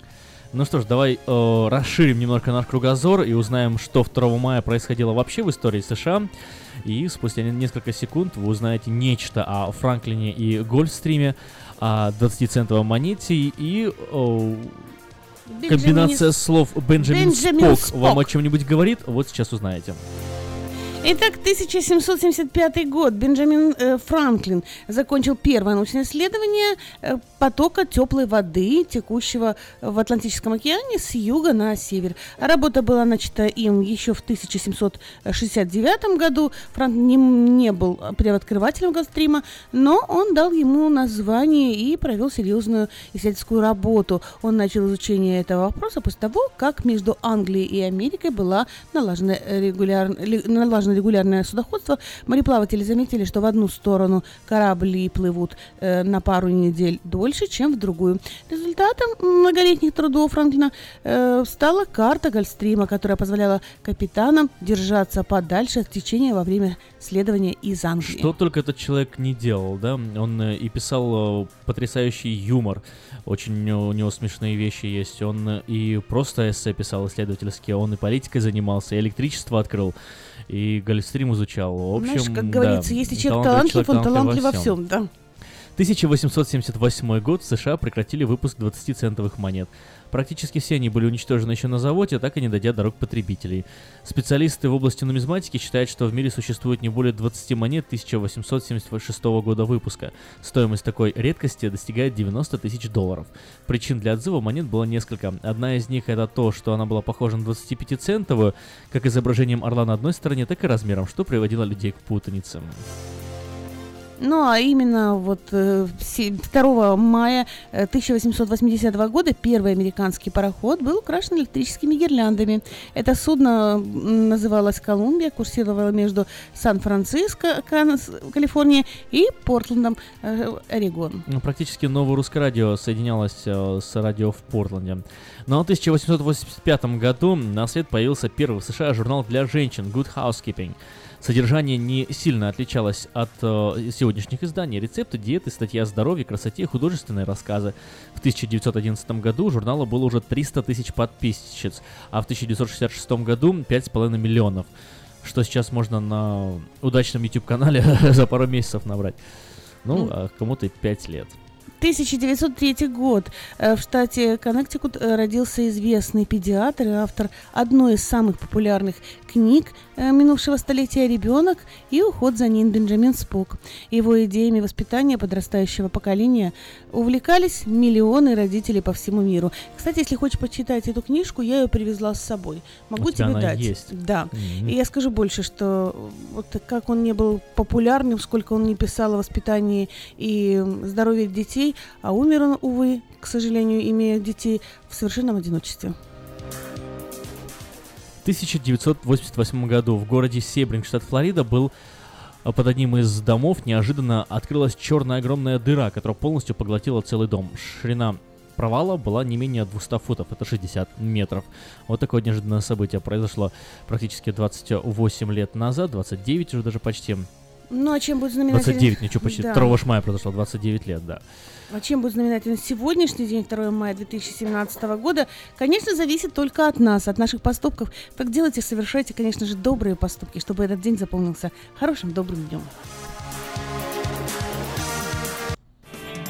Ну что ж, давай э, расширим немножко наш кругозор и узнаем, что 2 мая происходило вообще в истории США. И спустя не- несколько секунд вы узнаете нечто о Франклине и Гольфстриме, о 20-центовой монете и о, комбинация С- слов Бенджамин, Бенджамин Спок вам Спок. о чем-нибудь говорит? Вот сейчас узнаете. Итак, 1775 год. Бенджамин э, Франклин закончил первое научное исследование э, потока теплой воды, текущего в Атлантическом океане с юга на север. Работа была начата им еще в 1769 году. Франклин не, не был первооткрывателем Гольфстрима, но он дал ему название и провел серьезную исследовательскую работу. Он начал изучение этого вопроса после того, как между Англией и Америкой была налажена регуляр... ли- налажено регулярное судоходство. Мореплаватели заметили, что в одну сторону корабли плывут э, на пару недель дольше, чем в другую. Результатом многолетних трудов Франклина э, стала карта Гольфстрима, которая позволяла капитанам держаться подальше от течения во время следования из Англии. Что только этот человек не делал, да? Он э, и писал э, потрясающий юмор, очень у него смешные вещи есть. Он э, и просто эссе писал исследовательские, он и политикой занимался, и электричество открыл, и Гольфстрим изучал. В общем, Знаешь, как да, говорится, если человек талантлив, он талантлив талантлив во всем, да. 1878 год в США прекратили выпуск 20-центовых монет. Практически все они были уничтожены еще на заводе, так и не дойдя до рук потребителей. Специалисты в области нумизматики считают, что в мире существует не более 20 монет 1876 года выпуска. Стоимость такой редкости достигает 90 тысяч долларов. Причин для отзыва монет было несколько. Одна из них это то, что она была похожа на 25-центовую, как изображением орла на одной стороне, так и размером, что приводило людей к путанице. Ну, а именно вот э, се- 2 мая э, 1880 года первый американский пароход был украшен электрическими гирляндами. Это судно называлось «Колумбия», курсировало между Сан-Франциско, Калифорния, и Портландом, э, Орегон. Ну, практически новое русское радио соединялось э, с радио в Портленде. Но в 1885 году на свет появился первый в США журнал для женщин Good Housekeeping. Содержание не сильно отличалось от э, сегодняшних изданий. Рецепты, диеты, статья о здоровье, красоте, художественные рассказы. В 1911 году у журнала было уже 300 тысяч подписчиц, а в 1966 году 5,5 миллионов. Что сейчас можно на удачном YouTube-канале за пару месяцев набрать. Ну, Ну. а кому-то 5 лет. 1903 год. Э, В штате Коннектикут э, родился известный педиатр и автор одной из самых популярных книг э, минувшего столетия «Ребенок» и «Уход за ним» Бенджамин Спок. Его идеями воспитания подрастающего поколения увлекались миллионы родителей по всему миру. Кстати, если хочешь почитать эту книжку, я ее привезла с собой. Могу тебе она дать. есть? Да. Мгм. И я скажу больше, что вот как он не был популярным, сколько он не писал о воспитании и здоровье детей, а умер он, увы, к сожалению, имея детей в совершенном одиночестве. В 1988 году в городе Себринг, штат Флорида, был а, под одним из домов неожиданно открылась черная огромная дыра, которая полностью поглотила целый дом. Ширина провала была не менее 200 футов, это 60 метров. Вот такое неожиданное событие произошло практически 28 лет назад, 29 уже даже почти. Ну, а чем будет знаменательен... 29, ничего почти, Да. 2 мая произошло, 29 лет, да. А чем будет знаменателен сегодняшний день, 2 мая 2017 года, конечно, зависит только от нас, от наших поступков. Так делайте, совершайте, конечно же, добрые поступки, чтобы этот день запомнился хорошим, добрым днем.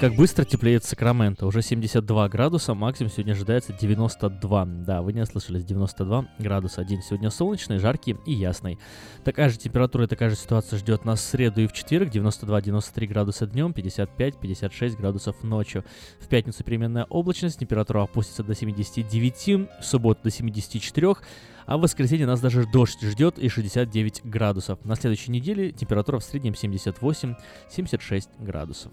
Как быстро теплеет Сакраменто. Уже 72 градуса, максимум сегодня ожидается 92. Да, вы не ослышались, 92 градуса. День сегодня солнечный, жаркий и ясный. Такая же температура и такая же ситуация ждет нас в среду и в четверг. 92-93 градуса днем, 55-56 градусов ночью. В пятницу переменная облачность, температура опустится до 79, в субботу до 74, а в воскресенье нас даже дождь ждет и 69 градусов. На следующей неделе температура в среднем 78-76 градусов.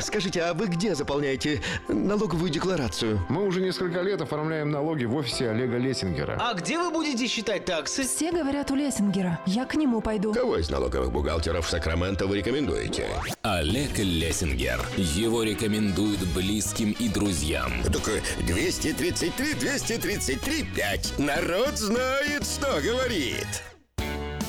Скажите, а вы где заполняете налоговую декларацию? Мы уже несколько лет оформляем налоги в офисе Олега Лессингера. А где вы будете считать таксы? Все говорят у Лессингера. Я к нему пойду. Кого из налоговых бухгалтеров Сакраменто вы рекомендуете? Олег Лессингер. Его рекомендуют близким и друзьям. Так 233, 233, 5. Народ знает, что говорит.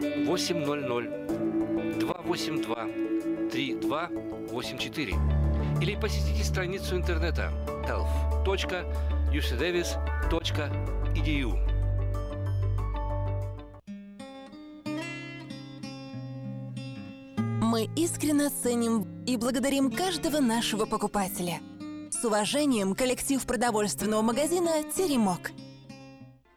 800 282 3284 или посетите страницу интернета health.ucdavis.edu. Мы искренне ценим и благодарим каждого нашего покупателя. С уважением, коллектив продовольственного магазина «Теремок».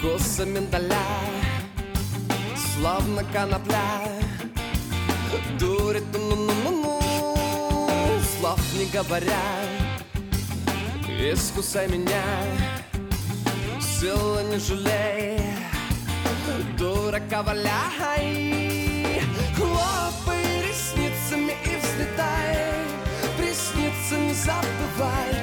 вкуса миндаля Словно конопля Дурит, ну-ну-ну-ну Слов не говоря. Искусай меня Силы не жалей. Дурака валяй Хлопай ресницами и взлетай. Приснится не забывай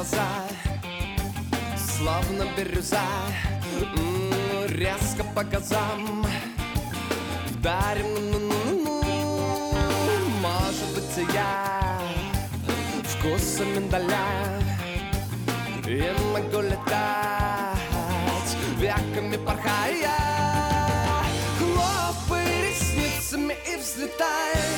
глаза Словно бирюза Резко по газам Вдарим ну-ну-ну-ну Может быть я Вкуса миндаля И могу летать Веками порхая Хлопай ресницами и взлетай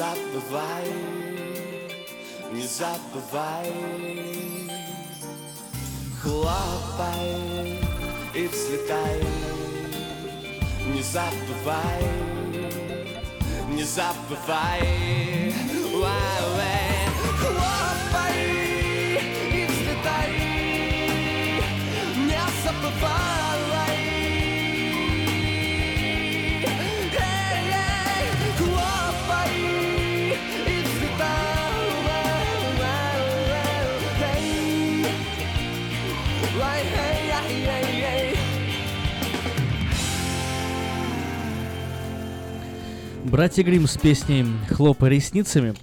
забывай Не забывай Хлопай и взлетай Не забывай Не забывай Уай-уай. Хлопай Братья Грим с песней «Хлопай ресницами».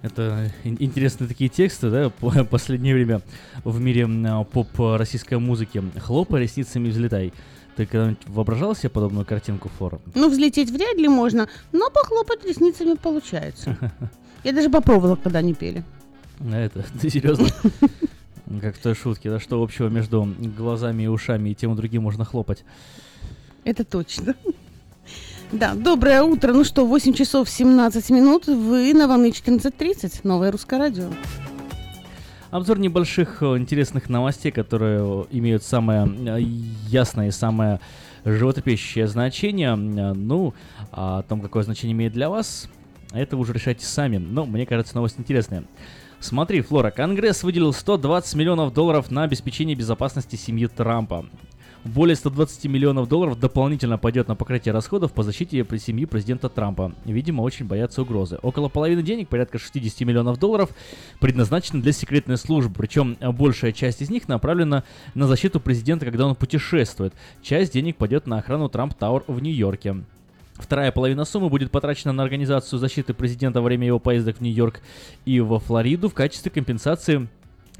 Это ин- интересные такие тексты, да, по последнее время в мире поп-российской музыки. «Хлопай ресницами, взлетай». Ты когда-нибудь воображал себе подобную картинку, Флора? Ну, взлететь вряд ли можно, но похлопать ресницами получается. Я даже попробовала, когда они пели. А Это, ты серьезно? Как в той шутке, да, что общего между глазами и ушами и тем и другим можно хлопать? Это точно. Да, доброе утро. Ну что, 8 часов 17 минут. Вы на волне 14.30. Новое русское радио. Обзор небольших э, интересных новостей, которые э, имеют самое э, ясное и самое животрепещущее значение. Ну, а о том, какое значение имеет для вас, это уже решайте сами. Но мне кажется, новость интересная. Смотри, Флора, Конгресс выделил 120 миллионов долларов на обеспечение безопасности семьи Трампа. Более 120 миллионов долларов дополнительно пойдет на покрытие расходов по защите семьи президента Трампа. Видимо, очень боятся угрозы. Около половины денег, порядка 60 миллионов долларов, предназначены для секретной службы. Причем э, большая часть из них направлена на защиту президента, когда он путешествует. Часть денег пойдет на охрану Трамп Тауэр в Нью-Йорке. Вторая половина суммы будет потрачена на организацию защиты президента во время его поездок в Нью-Йорк и во Флориду в качестве компенсации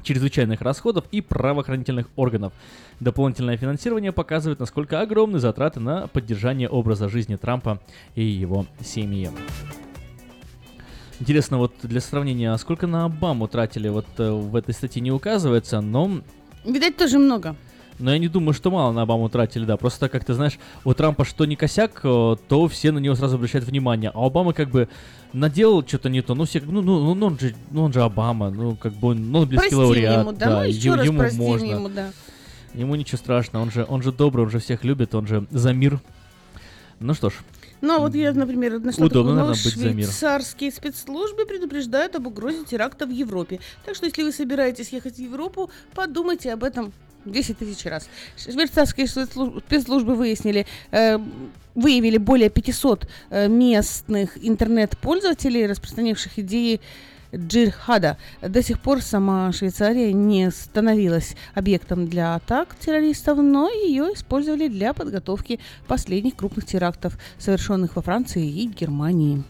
чрезвычайных расходов и правоохранительных органов. Дополнительное финансирование показывает, насколько огромны затраты на поддержание образа жизни Трампа и его семьи. Интересно, вот для сравнения, а сколько на Обаму тратили, вот э, в этой статье не указывается, но Видать, тоже много. но я не думаю, что мало на Обаму тратили, да. Просто, как ты знаешь, у Трампа что не косяк, э, то все на него сразу обращают внимание. А Обама как бы наделал что-то не то. Ну, все, как, ну, ну, ну, он же, ну, он же Обама, ну, как бы, он Нобелевский Простим лауреат. ему, да, ну, еще е- раз ему простим можно. ему, да. Ему ничего страшного, он же, он же добрый, он же всех любит, он же за мир. Ну что ж, Ну, а вот я, например, нашла Удобно, такую новость. мир. Швейцарские спецслужбы предупреждают об угрозе теракта в Европе. Так что, если вы собираетесь ехать в Европу, подумайте об этом 10 тысяч раз. Швейцарские спецслу- спецслужбы выяснили, э, выявили более 500 э, местных интернет-пользователей, распространивших идеи джихада. До сих пор сама Швейцария не становилась объектом для атак террористов, но ее использовали для подготовки последних крупных терактов, совершенных во Франции и Германии.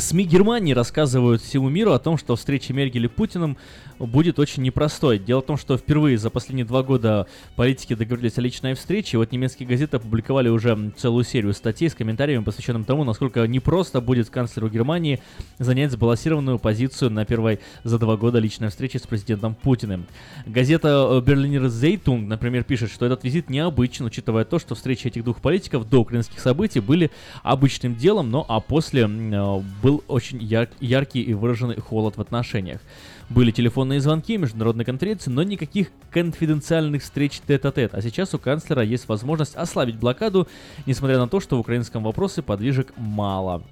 СМИ Германии рассказывают всему миру о том, что встреча Меркель и Путиным будет очень непростой. Дело в том, что впервые за последние два года политики договорились о личной встрече. Вот немецкие газеты опубликовали уже целую серию статей с комментариями, посвященным тому, насколько непросто будет канцлеру Германии занять сбалансированную позицию на первой за два года личной встречи с президентом Путиным. Газета Берлинер Zeitung, например, пишет, что этот визит необычен, учитывая то, что встречи этих двух политиков до украинских событий были обычным делом, но а после э, был очень яр- яркий и выраженный холод в отношениях. Были телефонные звонки, международные конференции, но никаких конфиденциальных встреч тет-а-тет. А сейчас у канцлера есть возможность ослабить блокаду, несмотря на то, что в украинском вопросе подвижек мало.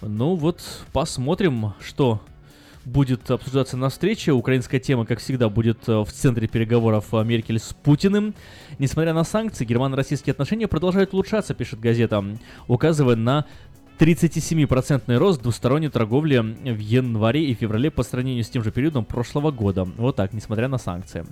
Ну вот, посмотрим, что будет обсуждаться на встрече. Украинская тема, как всегда, будет э, в центре переговоров э, Меркель с Путиным. Несмотря на санкции, германо-российские отношения продолжают улучшаться, пишет газета, указывая на 37% рост двусторонней торговли в январе и феврале по сравнению с тем же периодом прошлого года. Вот так, несмотря на санкции.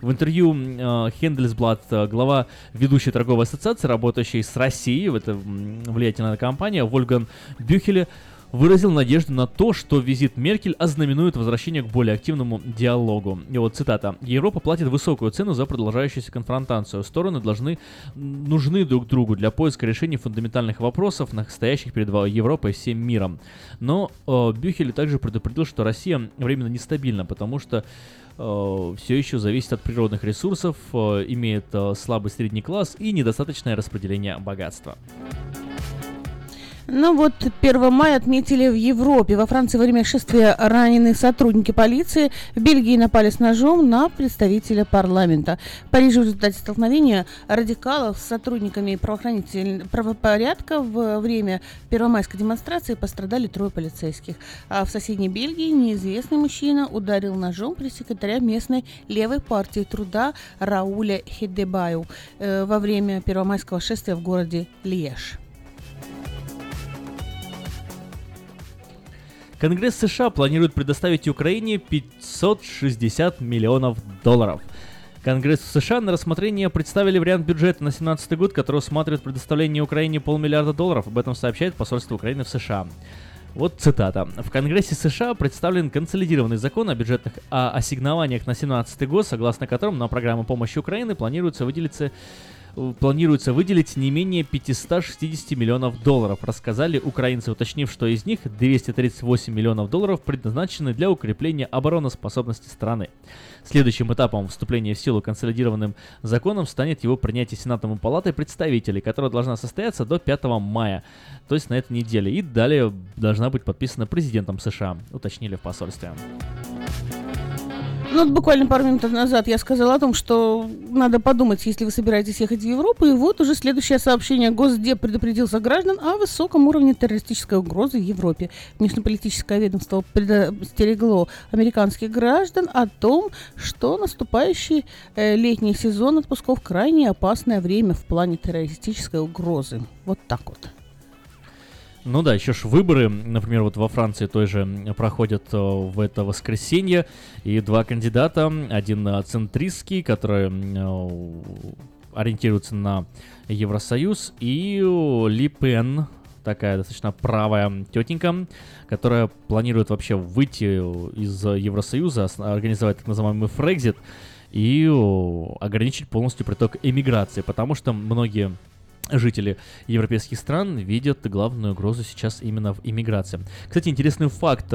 В интервью э, Handelsblatt, э, глава ведущей торговой ассоциации, работающей с Россией, это влиятельная компания, Вольган Бюхеле, выразил надежду на то, что визит Меркель ознаменует возвращение к более активному диалогу. И вот цитата. «Европа платит высокую цену за продолжающуюся конфронтацию. Стороны должны нужны друг другу для поиска решений фундаментальных вопросов, стоящих перед Европой и всем миром». Но э, Бюхель также предупредил, что Россия временно нестабильна, потому что э, все еще зависит от природных ресурсов, э, имеет э, слабый средний класс и недостаточное распределение богатства. Ну вот 1 мая отметили в Европе. Во Франции во время шествия ранены сотрудники полиции. В Бельгии напали с ножом на представителя парламента. В Париже в результате столкновения радикалов с сотрудниками правоохранительного правопорядка во время первомайской демонстрации пострадали трое полицейских. А в соседней Бельгии неизвестный мужчина ударил ножом пресс-секретаря местной левой партии труда Рауля Хедебаю э, во время первомайского шествия в городе Льеж. Конгресс США планирует предоставить Украине 560 миллионов долларов. Конгресс США на рассмотрение представили вариант бюджета на 2017 год, который усматривает предоставление Украине полмиллиарда долларов. Об этом сообщает посольство Украины в США. Вот цитата. В Конгрессе США представлен консолидированный закон о бюджетных о ассигнованиях на 2017 год, согласно которому на программу помощи Украины планируется выделиться планируется выделить не менее 560 миллионов долларов, рассказали украинцы, уточнив, что из них 238 миллионов долларов предназначены для укрепления обороноспособности страны. Следующим этапом вступления в силу консолидированным законом станет его принятие Сенатом и Палатой представителей, которая должна состояться до 5 мая, то есть на этой неделе, и далее должна быть подписана президентом США, уточнили в посольстве. Ну, буквально пару минут назад я сказала о том, что надо подумать, если вы собираетесь ехать в Европу. И вот уже следующее сообщение. Госдеп предупредил граждан о высоком уровне террористической угрозы в Европе. Внешнеполитическое ведомство предостерегло американских граждан о том, что наступающий э, летний сезон отпусков крайне опасное время в плане террористической угрозы. Вот так вот. Ну да, еще ж выборы, например, вот во Франции той же проходят э, в это воскресенье, и два кандидата, один центристский, который э, ориентируется на Евросоюз, и Ли Пен, такая достаточно правая тетенька, которая планирует вообще выйти из Евросоюза, организовать так называемый Фрекзит и ограничить полностью приток эмиграции, потому что многие жители европейских стран видят главную угрозу сейчас именно в иммиграции. Кстати, интересный факт.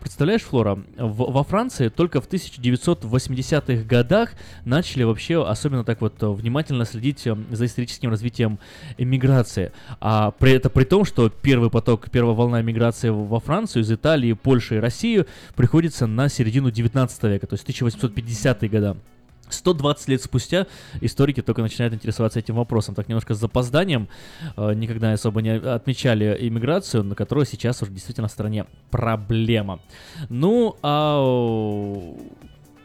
Представляешь, Флора, в, во Франции только в 1980-х годах начали вообще особенно так вот внимательно следить за историческим развитием иммиграции. А при, это при том, что первый поток, первая волна иммиграции во Францию из Италии, Польши и России приходится на середину 19 века, то есть 1850-е годы. 120 лет спустя историки только начинают интересоваться этим вопросом. Так немножко с запозданием. Э, Никогда особо не отмечали иммиграцию, на которую сейчас уже действительно в стране проблема. Ну, а о,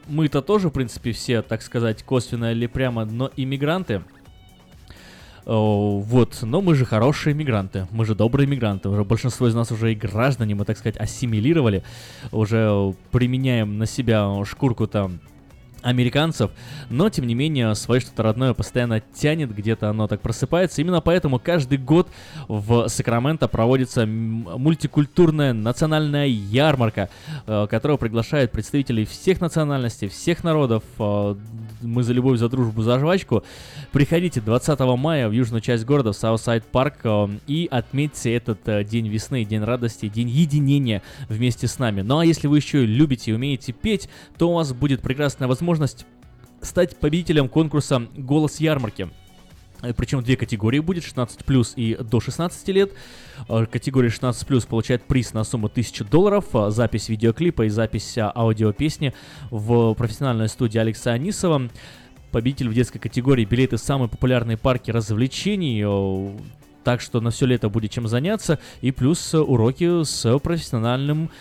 мы-то тоже, в принципе, все, так сказать, косвенно или прямо, но иммигранты. О, Вот, но мы же хорошие мигранты, мы же добрые мигранты, уже большинство из нас уже и граждане, мы, так сказать, ассимилировали, уже э, применяем на себя шкурку там американцев, но тем не менее свое что-то родное постоянно тянет, где-то оно так просыпается. Именно поэтому каждый год в Сакраменто проводится мультикультурная национальная ярмарка, э, которая приглашает представителей всех национальностей, всех народов. Мы за любовь, за дружбу, за жвачку. Приходите 20 мая в южную часть города, в Southside Парк, э, и отметьте этот э, день весны, день радости, день единения вместе с нами. Ну а если вы еще любите и умеете петь, то у вас будет прекрасная возможность стать победителем конкурса «Голос ярмарки». Э, Причем две категории будет, 16 плюс и до 16 лет. Э, Категория 16 плюс получает приз на сумму 1000 долларов, э, запись видеоклипа и запись аудиопесни в профессиональной студии Алекса Анисова. Победитель в детской категории билеты в самые популярные парки развлечений. Так что на все лето будет чем заняться. И плюс уроки с профессиональным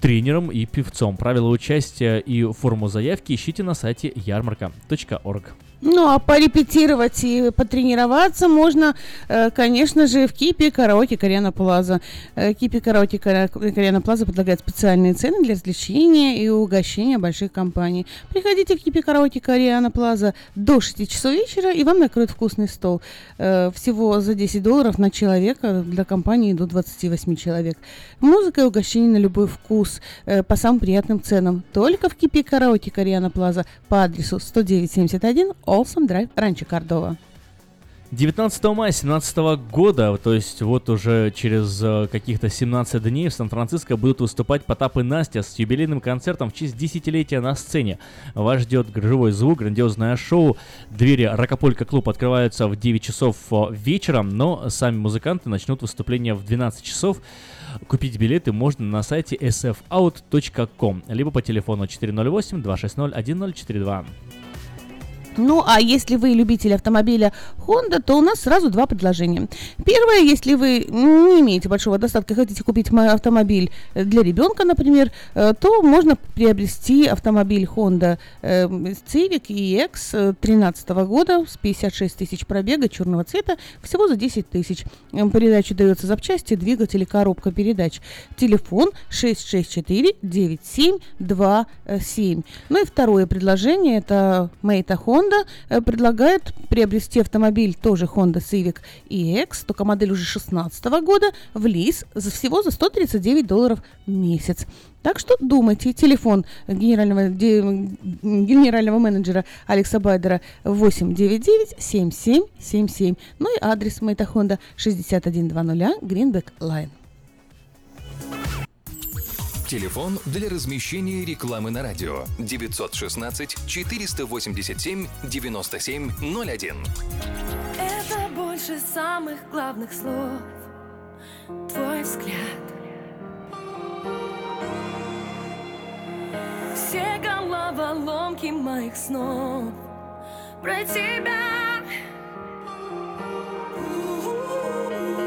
тренером и певцом. Правила участия и форму заявки ищите на сайте ярмарка.орг. Ну, а порепетировать и потренироваться можно, э, конечно же, в Кипе Караоке Кориана Плаза. Э, Кипе Караоке Кориана Плаза предлагает специальные цены для развлечения и угощения больших компаний. Приходите в Кипе Караоке Кориана Плаза до 6 часов вечера, и вам накроют вкусный стол. Э, Всего за 10 долларов на человека для компании до 28 человек. Музыка и угощение на любой вкус по самым приятным ценам. Только в Кипе Караоке Кориана Плаза по адресу 10971 Олсом Драйв, Ранчо Кордова. 19 мая 2017 года, то есть вот уже через э, каких-то 17 дней в Сан-Франциско будут выступать Потап и Настя с юбилейным концертом в честь десятилетия на сцене. Вас ждет живой звук, грандиозное шоу. Двери Рокополька клуб открываются в 9 часов э, вечера, но сами музыканты начнут выступление в 12 часов. Купить билеты можно на сайте sfout.com, либо по телефону 408-260-1042. Ну, а если вы любитель автомобиля Honda, то у нас сразу два предложения. Первое, если вы не имеете большого достатка, хотите купить ма- автомобиль для ребенка, например, э, то можно приобрести автомобиль Honda э, Civic EX 2013 года с 56 тысяч пробега черного цвета всего за 10 тысяч. Э, Передачу дается запчасти, двигатель и коробка передач. Телефон 664-9727. Ну и второе предложение, это Мейта Honda э, предлагает приобрести автомобиль тоже Honda Civic EX, только модель уже 16 года, в лиз за всего за 139 долларов в месяц. Так что думайте, телефон генерального, генерального менеджера Алекса Байдера 899-7777. Ну и адрес Мейта Honda 6100 Greenback Line. Телефон для размещения рекламы на радио. 916 487 9701. Это больше самых главных слов. Твой взгляд. Все головоломки моих снов Про тебя. Красной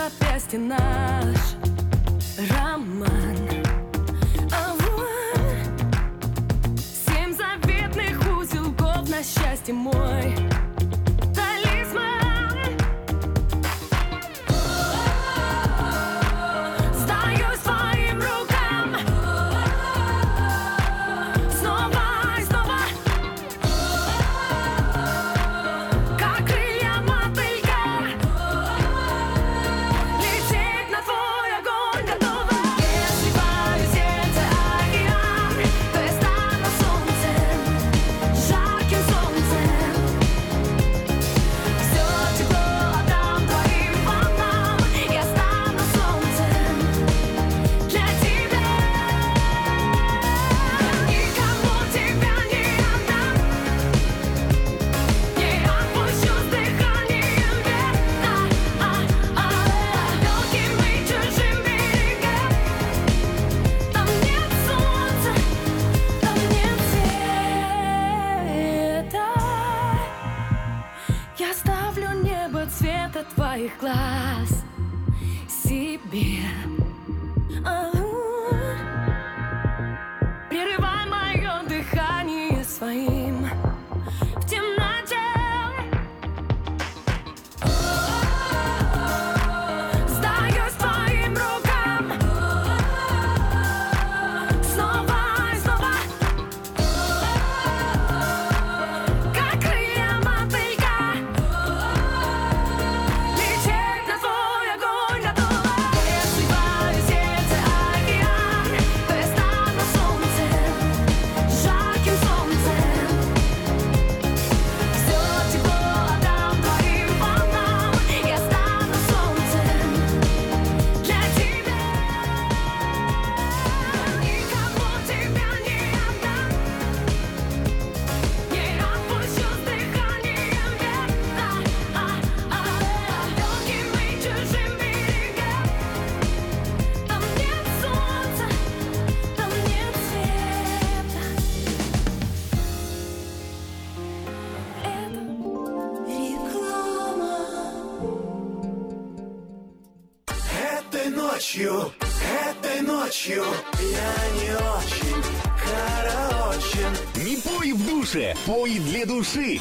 запястье наш роман. А вот Семь заветных узелков на счастье мой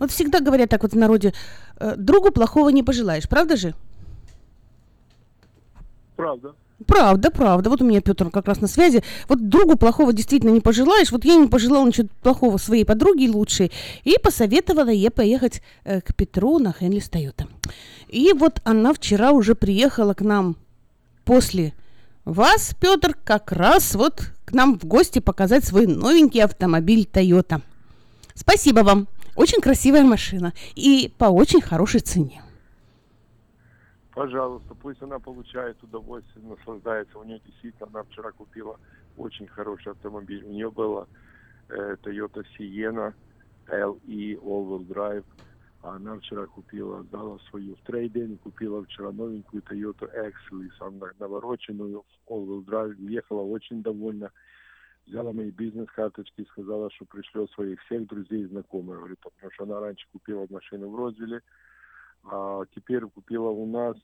Вот всегда говорят так вот в народе, э, другу плохого не пожелаешь, правда же? Правда. Правда, правда. Вот у меня Петр как раз на связи. Вот другу плохого действительно не пожелаешь. Вот я не пожелала ничего плохого своей подруге лучшей. И посоветовала ей поехать э, к Петру на Хенли Тойота. И вот она вчера уже приехала к нам после вас, Петр, как раз вот к нам в гости показать свой новенький автомобиль Toyota. Спасибо вам. Очень красивая машина и по очень хорошей цене. Пожалуйста, пусть она получает удовольствие, наслаждается. У нее действительно, она вчера купила очень хороший автомобиль. У нее была э, Toyota Sienna LE All-Wheel Drive. Она вчера купила, дала свою в трейдинг, купила вчера новенькую Toyota Excellus, она навороченную All-Wheel Drive. Ехала очень довольна. Взяла мои бизнес-карточки и сказала, что пришлет своих всех друзей и знакомых. Говорит, потому что она раньше купила машину в Розвилле, а теперь купила у нас.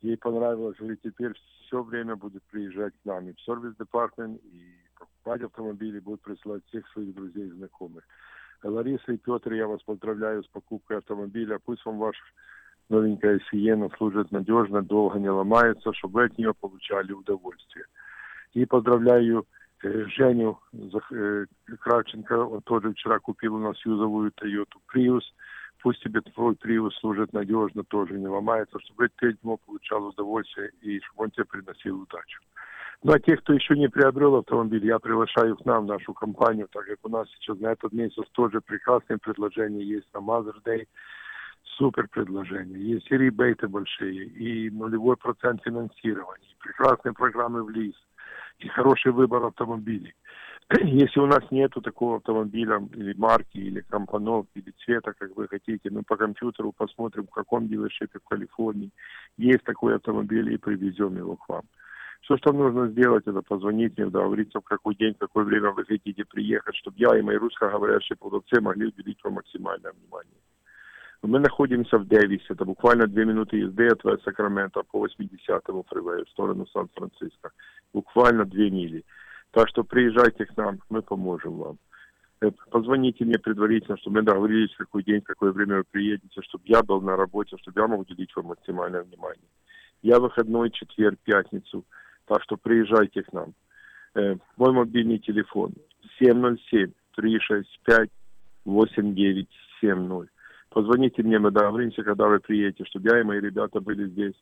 Ей понравилось, говорит, теперь все время будет приезжать к нам и в сервис-департмент, и покупать автомобили, будет присылать всех своих друзей и знакомых. Лариса и Петр, я вас поздравляю с покупкой автомобиля. Пусть вам ваш новенькая Сиена служит надежно, долго не ломается, чтобы вы от нее получали удовольствие. И поздравляю Женю Кравченко, он тоже вчера купил у нас юзовую Toyota Prius. Пусть тебе твой Prius служит надежно, тоже не ломается, чтобы ты от получал удовольствие и чтобы он тебе приносил удачу. Ну а тех, кто еще не приобрел автомобиль, я приглашаю к нам, в нашу компанию, так как у нас сейчас на этот месяц тоже прекрасные предложения есть на Mother's Day, супер предложения. Есть и ребейты большие, и нулевой процент финансирования, и прекрасные программы в лист, и хороший выбор автомобилей. Если у нас нету такого автомобиля или марки, или компоновки, или цвета, как вы хотите, мы по компьютеру посмотрим, в каком дилершипе в Калифорнии есть такой автомобиль и привезем его к вам. Все, что нужно сделать, это позвонить мне, договориться, в какой день, в какое время вы хотите приехать, чтобы я и мои русскоговорящие продавцы могли уделить вам максимальное внимание. Мы находимся в Дэвисе, это буквально две минуты езды от Сакрамента по 80-му фривею в сторону Сан-Франциско. Буквально две мили. Так что приезжайте к нам, мы поможем вам. Э, Позвоните мне предварительно, чтобы мы договорились, какой день, какое время вы приедете, чтобы я был на работе, чтобы я мог уделить вам максимальное внимание. Я выходной четверг, пятницу, так что приезжайте к нам. Э, мой мобильный телефон 707-365-8970. Позвоните мне, мы договоримся, когда вы приедете, чтобы я и мои ребята были здесь.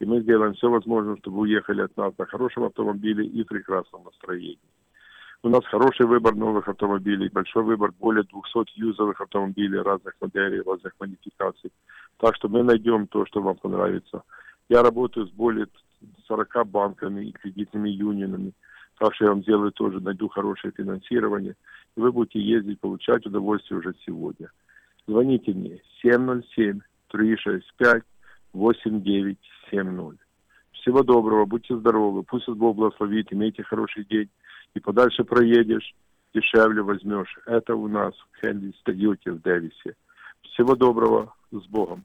И мы сделаем все возможное, чтобы уехали от нас на хорошем автомобиле и прекрасном настроении. У нас хороший выбор новых автомобилей, большой выбор, более 200 юзовых автомобилей разных моделей, разных модификаций. Так что мы найдем то, что вам понравится. Я работаю с более 40 банками и кредитными юнионами. Так что я вам сделаю тоже, найду хорошее финансирование. И вы будете ездить, получать удовольствие уже сегодня. Звоните мне 707-365-8970. Всего доброго, будьте здоровы, пусть вас Бог благословит, имейте хороший день. И подальше проедешь, дешевле возьмешь. Это у нас в Хенди Стадиоте в Дэвисе. Всего доброго, с Богом.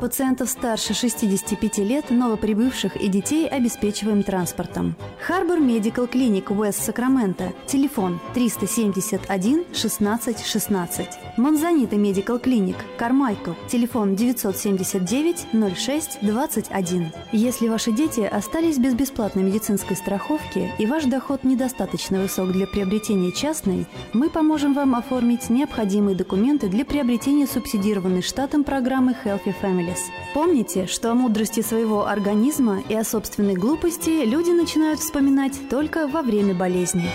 Пациентов старше 65 лет, новоприбывших и детей обеспечиваем транспортом. Харбор Медикал Клиник Уэст Сакраменто. Телефон 371 16 16. Монзанита Медикал Клиник Кармайкл. Телефон 979 06 21. Если ваши дети остались без бесплатной медицинской страховки и ваш доход недостаточно высок для приобретения частной, мы поможем вам оформить необходимые документы для приобретения субсидированной штатом программы Healthy Families. Помните, что о мудрости своего организма и о собственной глупости люди начинают вспоминать только во время болезни.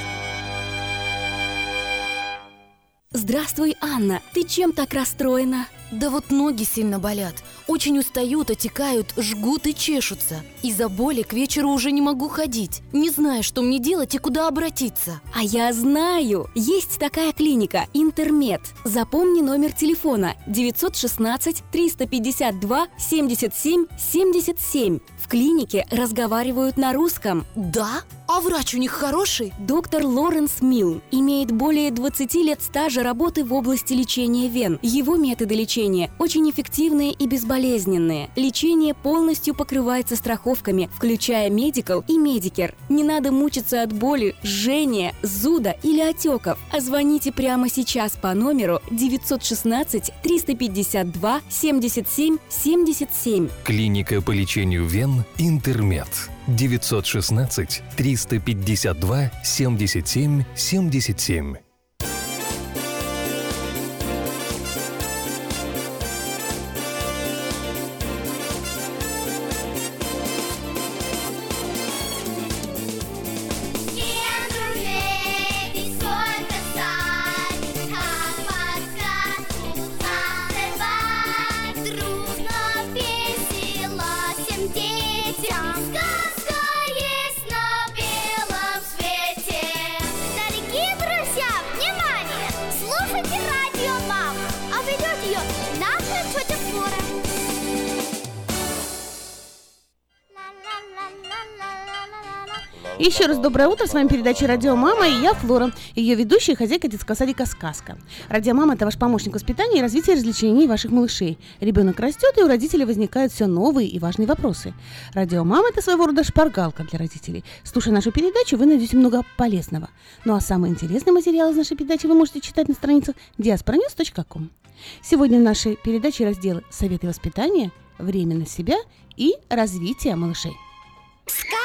Здравствуй, Анна. Ты чем так расстроена? Да вот ноги сильно болят. Очень устают, отекают, жгут и чешутся. Из-за боли к вечеру уже не могу ходить. Не знаю, что мне делать и куда обратиться. А я знаю! Есть такая клиника «Интермед». Запомни номер телефона 916 352 77 77. В клинике разговаривают на русском. Да? А врач у них хороший? Доктор Лоренс Милн имеет более 20 лет стажа работы в области лечения вен. Его методы лечения очень эффективные и безболезненные. Лечение полностью покрывается страховками, включая Medi-Cal и Medicare. Не надо мучиться от боли, жжения, зуда или отеков. А звоните прямо сейчас по номеру 916 352 77 77. Клиника по лечению вен «Интермед». 916 352 77 77. Еще раз доброе утро, с вами передача «Радио Мама» и я, Флора, ее ведущая и хозяйка детского садика «Сказка». «Радио Мама» — это ваш помощник в воспитании и развитии развлечений ваших малышей. Ребенок растет, и у родителей возникают все новые и важные вопросы. «Радио Мама» — это своего рода шпаргалка для родителей. Слушая нашу передачу, вы найдете много полезного. Ну а самые интересные материалы из нашей передачи вы можете читать на страницах diasporanews.com. Сегодня в нашей передаче разделы «Советы воспитания», «Время на себя» и «Развитие малышей». Сказка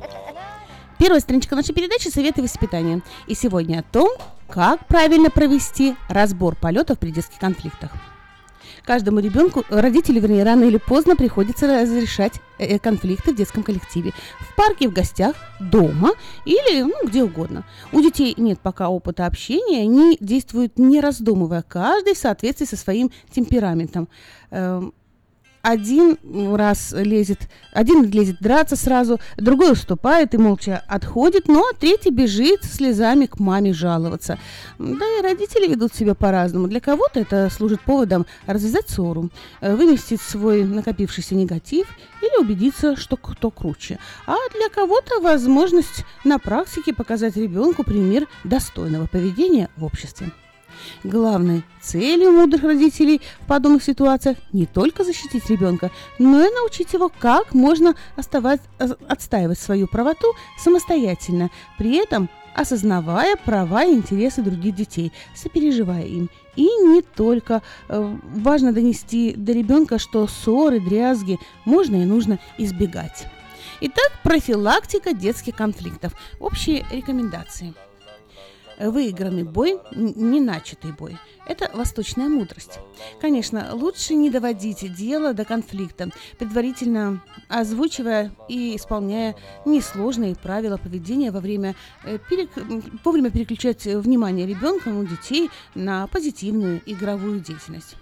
Первая страничка нашей передачи «Советы воспитания». И сегодня о том, как правильно провести разбор полетов при детских конфликтах. Каждому ребенку, родителю, вернее, рано или поздно приходится разрешать э, конфликты в детском коллективе. В парке, в гостях, дома или ну, где угодно. У детей нет пока опыта общения, они действуют не раздумывая, каждый в соответствии со своим темпераментом. Один раз лезет, один лезет драться сразу, другой уступает и молча отходит, ну а третий бежит слезами к маме жаловаться. Да и родители ведут себя по-разному. Для кого-то это служит поводом развязать ссору, э, выместить свой накопившийся негатив или убедиться, что кто круче. А для кого-то возможность на практике показать ребенку пример достойного поведения в обществе. Главной целью мудрых родителей в подобных ситуациях не только защитить ребенка, но и научить его, как можно оставать, э, отстаивать свою правоту самостоятельно, при этом осознавая права и интересы других детей, сопереживая им. И не только. Э, Важно донести до ребенка, что ссоры, дрязги можно и нужно избегать. Итак, профилактика детских конфликтов. Общие рекомендации выигранный бой, не начатый бой. Это восточная мудрость. Конечно, лучше не доводить дело до конфликта, предварительно озвучивая и исполняя несложные правила поведения во время э, перек- вовремя переключать внимание ребенка, ну, детей на позитивную игровую деятельность.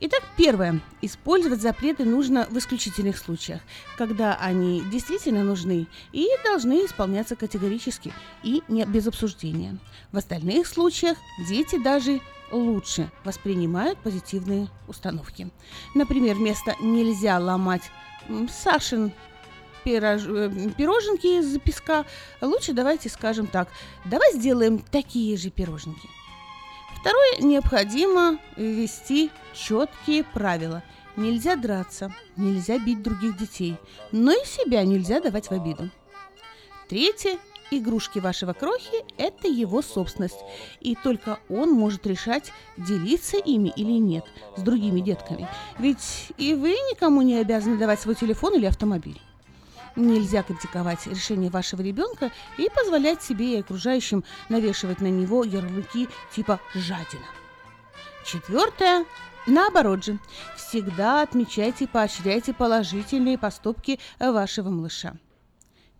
Итак, первое. Использовать запреты нужно в исключительных случаях, когда они действительно нужны и должны исполняться категорически и не без обсуждения. В остальных случаях дети даже лучше воспринимают позитивные установки. Например, вместо «нельзя ломать Сашин пирож- э, пироженки из песка, лучше давайте скажем так, давай сделаем такие же пироженки. Второе, необходимо ввести четкие правила. Нельзя драться, нельзя бить других детей, но и себя нельзя давать в обиду. Третье, игрушки вашего крохи – это его собственность, и только он может решать, делиться ими или нет с другими детками. Ведь и вы никому не обязаны давать свой телефон или автомобиль. Нельзя критиковать решение вашего ребенка и позволять себе и окружающим навешивать на него ярлыки типа «жадина». Четвертое. Наоборот же, всегда отмечайте и поощряйте положительные поступки вашего малыша.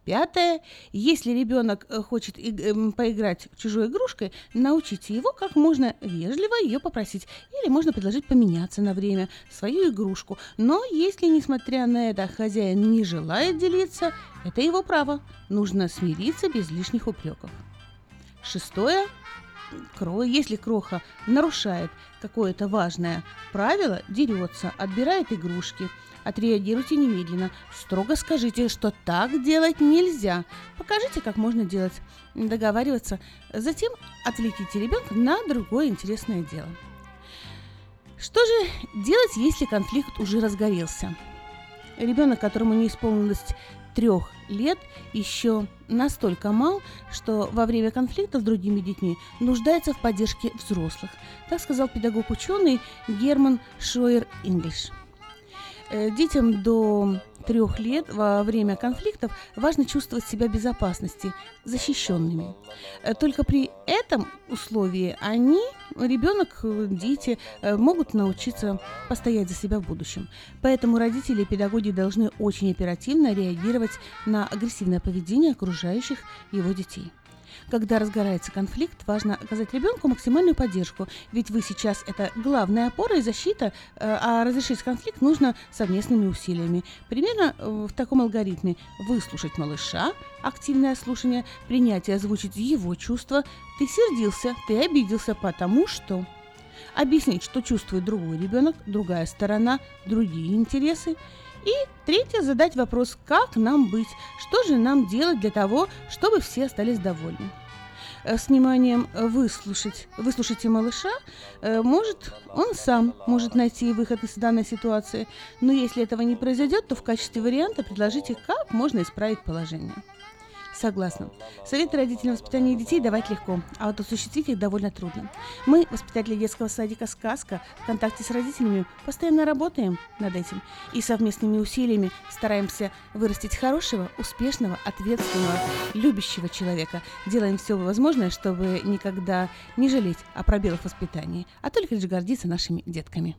Пятое. Если ребенок э, хочет эм, поиграть чужой игрушкой, научите его, как можно вежливо ее попросить. Или можно предложить поменяться на время свою игрушку. Но если, несмотря на это, хозяин не желает делиться, это его право. Нужно смириться без лишних упреков. Шестое. Кро, если кроха нарушает какое-то важное правило, дерется, отбирает игрушки, отреагируйте немедленно. Строго скажите, что так делать нельзя. Покажите, как можно делать, договариваться. Затем отвлеките ребенка на другое интересное дело. Что же делать, если конфликт уже разгорелся? Ребенок, которому не исполнилось трех лет, еще настолько мал, что во время конфликта с другими детьми нуждается в поддержке взрослых. Так сказал педагог-ученый Герман Шойер Инглиш. Э, Детям до трех лет во время конфликтов важно чувствовать себя в безопасности, защищенными. Э, Только при этом условии они, ребенок, дети, э, могут научиться постоять за себя в будущем. Поэтому родители и педагоги должны очень оперативно реагировать на агрессивное поведение окружающих его детей. Когда разгорается конфликт, важно оказать ребенку максимальную поддержку, ведь вы сейчас это главная опора и защита, э, а разрешить конфликт нужно совместными усилиями. Примерно э, в таком алгоритме выслушать малыша, активное слушание, принять и озвучить его чувства. Ты сердился, ты обиделся, потому что объяснить, что чувствует другой ребенок, другая сторона, другие интересы. И третье, задать вопрос, как нам быть, что же нам делать для того, чтобы все остались довольны. Э, С вниманием э, выслушать, выслушайте малыша, э, может, он сам может найти выход из данной ситуации, но если этого не произойдет, то в качестве варианта предложите, как можно исправить положение. Согласна. Советы родителям воспитания детей давать легко, а вот осуществить их довольно трудно. Мы, воспитатели детского садика «Сказка», в контакте с родителями постоянно работаем над этим и совместными усилиями стараемся вырастить хорошего, успешного, ответственного, любящего человека. Делаем все возможное, чтобы никогда не жалеть о пробелах в воспитании, а только лишь гордиться нашими детками.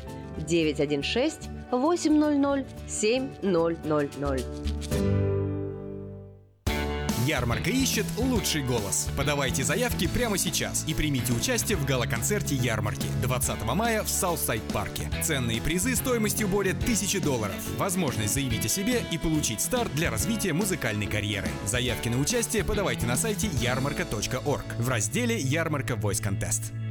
916 800 7000. Ярмарка ищет лучший голос. Подавайте заявки прямо сейчас и примите участие в гала-концерте ярмарки 20 мая в Саутсайд парке. Ценные призы стоимостью более 1000 долларов. Возможность заявить о себе и получить старт для развития музыкальной карьеры. Заявки на участие подавайте на сайте ярмарка.org в разделе «Ярмарка Voice Contest».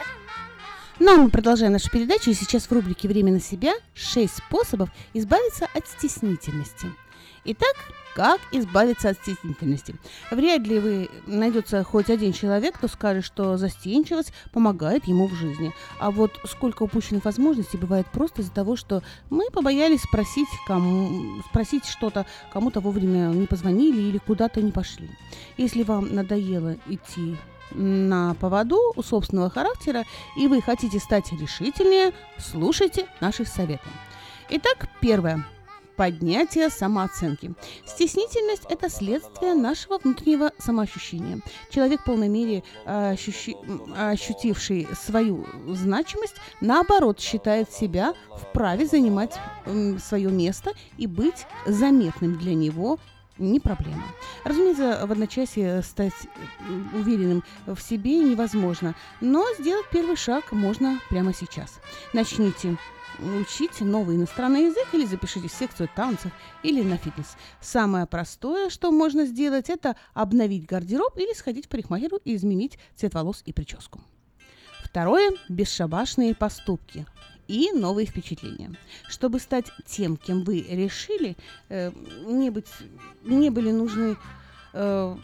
Ну, а мы продолжаем нашу передачу, и сейчас в рубрике «Время на себя» 6 способов избавиться от стеснительности. Итак, Как избавиться от стеснительности? Вряд ли вы найдется хоть один человек, кто скажет, что застенчивость помогает ему в жизни. А вот сколько упущенных возможностей бывает просто из-за того, что мы побоялись спросить, кому, спросить что-то, кому-то вовремя не позвонили или куда-то не пошли. Если вам надоело идти на поводу у собственного характера и вы хотите стать решительнее, слушайте наших советов. Итак, первое. Поднятие самооценки. Стеснительность – это следствие нашего внутреннего самоощущения. Человек в полной мере ощущи- м, ощутивший свою значимость, наоборот, считает себя вправе занимать свое место и быть заметным для него не проблема. Разумеется, в одночасье стать м, уверенным в себе невозможно, но сделать первый шаг можно прямо сейчас. Начните учить новый иностранный язык или запишитесь в секцию танцев или на фитнес. Самое простое, что можно сделать, это обновить гардероб или сходить в парикмахеру и изменить цвет волос и прическу. Второе – бесшабашные поступки и новые впечатления. Чтобы стать тем, кем вы решили, э, не, быть, не были нужны э,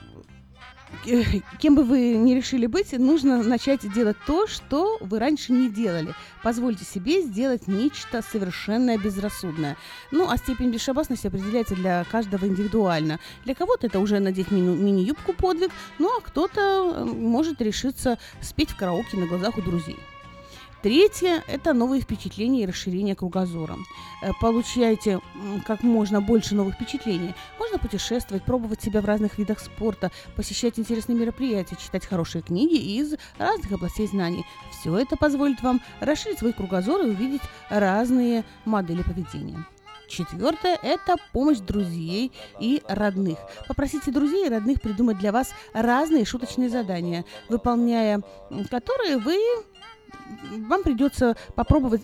э, кем бы вы ни решили быть, нужно начать делать то, что вы раньше не делали. Позвольте себе сделать нечто совершенно безрассудное. Ну, а степень бесшабасности определяется для каждого индивидуально. Для кого-то это уже надеть мини- мини-юбку подвиг, ну а кто-то может решиться спеть в караоке на глазах у друзей. Третье – это новые впечатления и расширение кругозора. Э, Получайте как можно больше новых впечатлений. Можно путешествовать, пробовать себя в разных видах спорта, посещать интересные мероприятия, читать хорошие книги из разных областей знаний. Все это позволит вам расширить свой кругозор и увидеть разные модели поведения. Четвертое – это помощь друзей и родных. Попросите друзей и родных придумать для вас разные шуточные задания, выполняя которые вы вам придется попробовать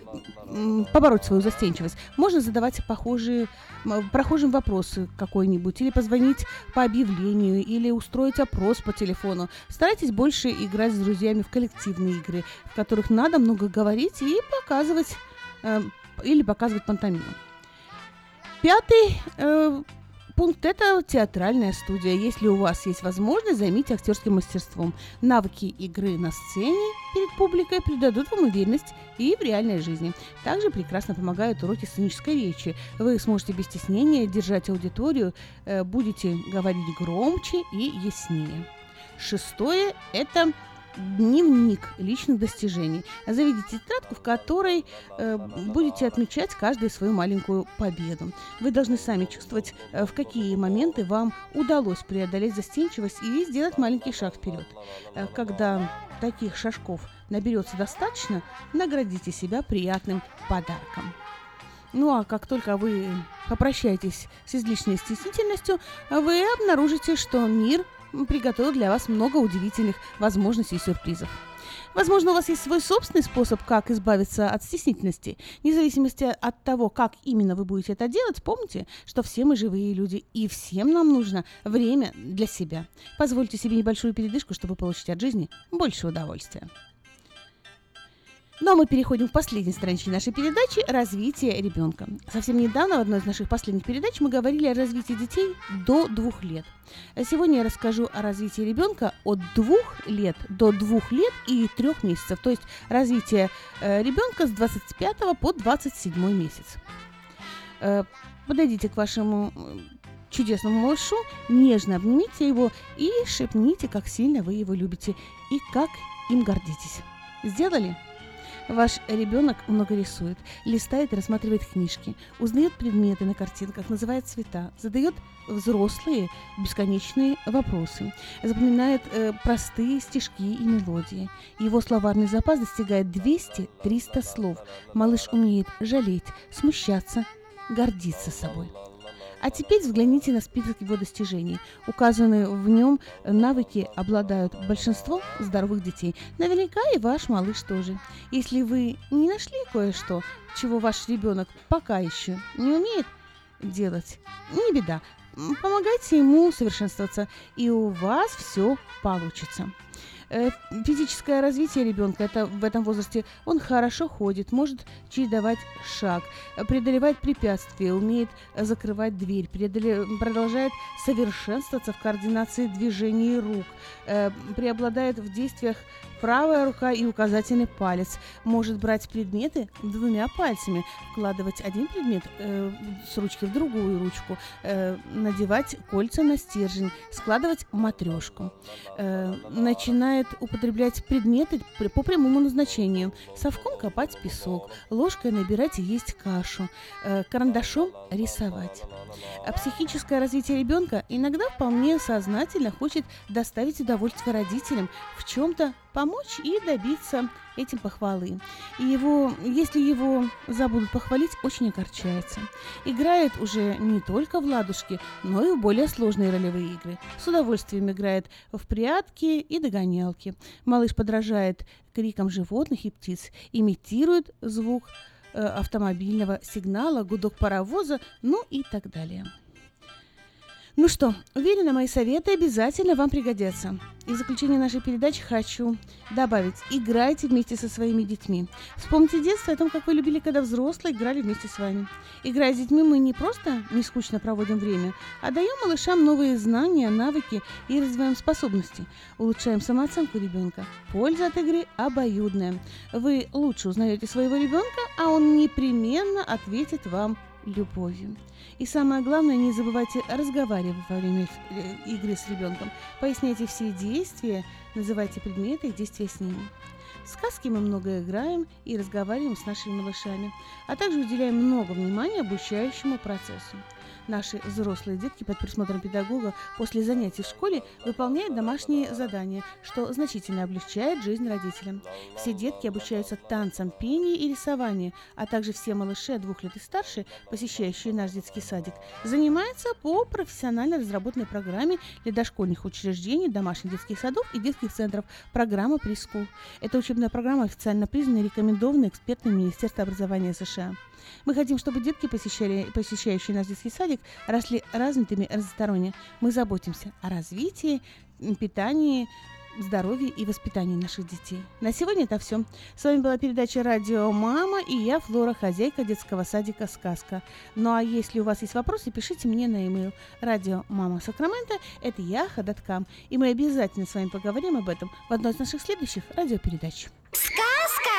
побороть свою застенчивость. Можно задавать похожие, прохожим вопросы какой-нибудь, или позвонить по объявлению, или устроить опрос по телефону. Старайтесь больше играть с друзьями в коллективные игры, в которых надо много говорить и показывать, э, или показывать пантомиму. Пятый э, пункт – это театральная студия. Если у вас есть возможность, займите актерским мастерством. Навыки игры на сцене перед публикой придадут вам уверенность и в реальной жизни. Также прекрасно помогают уроки сценической речи. Вы сможете без стеснения держать аудиторию, э, будете говорить громче и яснее. Шестое – это дневник личных достижений. Заведите тетрадку, в которой э, будете отмечать каждую свою маленькую победу. Вы должны сами чувствовать, э, в какие моменты вам удалось преодолеть застенчивость и сделать маленький шаг вперед. Э, когда таких шажков наберется достаточно, наградите себя приятным подарком. Ну а как только вы попрощаетесь с излишней стеснительностью, вы обнаружите, что мир приготовил для вас много удивительных возможностей и сюрпризов. Возможно, у вас есть свой собственный способ, как избавиться от стеснительности. Вне зависимости от того, как именно вы будете это делать, помните, что все мы живые люди, и всем нам нужно время для себя. Позвольте себе небольшую передышку, чтобы получить от жизни больше удовольствия. Ну а мы переходим к последней страничке нашей передачи «Развитие ребенка». Совсем недавно в одной из наших последних передач мы говорили о развитии детей до двух лет. Сегодня я расскажу о развитии ребенка от двух лет до двух лет и трех месяцев, то есть развитие э, ребенка с 25 по 27 месяц. Э, подойдите к вашему э, чудесному малышу, нежно обнимите его и шепните, как сильно вы его любите и как им гордитесь. Сделали? Ваш ребенок много рисует, листает и рассматривает книжки, узнает предметы на картинках, называет цвета, задает взрослые бесконечные вопросы, запоминает э, простые стишки и мелодии. Его словарный запас достигает 200-300 слов. Малыш умеет жалеть, смущаться, гордиться собой. А теперь взгляните на список его достижений. Указанные в нем навыки обладают большинство здоровых детей. Наверняка и ваш малыш тоже. Если вы не нашли кое-что, чего ваш ребенок пока еще не умеет делать, не беда. Помогайте ему совершенствоваться, и у вас все получится. Э, Физическое развитие ребенка это в этом возрасте он хорошо ходит, может чередовать шаг, преодолевает препятствия, умеет закрывать дверь, преодоле- продолжает совершенствоваться в координации движений рук, э, преобладает в действиях правая рука и указательный палец, может брать предметы двумя пальцами, вкладывать один предмет э, с ручки в другую ручку, надевать кольца на стержень, складывать матрешку. Э, начинает употреблять предметы по прямому назначению. Совком копать песок, ложкой набирать и есть кашу, э, карандашом рисовать. А психическое развитие ребенка иногда вполне сознательно хочет доставить удовольствие родителям, в чем-то помочь и добиться этим похвалы. И его, если его забудут похвалить, очень огорчается. Играет уже не только в ладушки, но и в более сложные ролевые игры. С удовольствием играет в прятки и догонялки. Малыш подражает крикам животных и птиц, имитирует звук э, автомобильного сигнала, гудок паровоза, ну и так далее. Ну что, уверена, мои советы обязательно вам пригодятся. И в заключение нашей передачи хочу добавить, играйте вместе со своими детьми. Вспомните детство о том, как вы любили, когда взрослые играли вместе с вами. Играя с детьми, мы не просто не скучно проводим время, а даем малышам новые знания, навыки и развиваем способности. Улучшаем самооценку ребенка. Польза от игры обоюдная. Вы лучше узнаете своего ребенка, а он непременно ответит вам любовью. И самое главное, не забывайте разговаривать во время э, игры с ребенком. Поясняйте все действия, называйте предметы и действия с ними. В сказки мы много играем и разговариваем с нашими малышами, а также уделяем много внимания обучающему процессу. Наши взрослые детки под присмотром педагога после занятий в школе выполняют домашние задания, что значительно облегчает жизнь родителям. Все детки обучаются танцам, пению и рисованию, а также все малыши двух лет и старше, посещающие наш детский садик, занимаются по профессионально разработанной программе для дошкольных учреждений, домашних детских садов и детских центров программа Прискул. Эта учебная программа официально признана и рекомендована экспертами Министерства образования США. Мы хотим, чтобы детки, посещали, посещающие наш детский садик, росли развитыми разносторонне. Мы заботимся о развитии, питании, здоровье и воспитании наших детей. На сегодня это все. С вами была передача «Радио Мама» и я, Флора, хозяйка детского садика «Сказка». Ну а если у вас есть вопросы, пишите мне на e-mail радио Мама Сакраменто, это я, Хадаткам. И мы обязательно с вами поговорим об этом в одной из наших следующих радиопередач. Сказка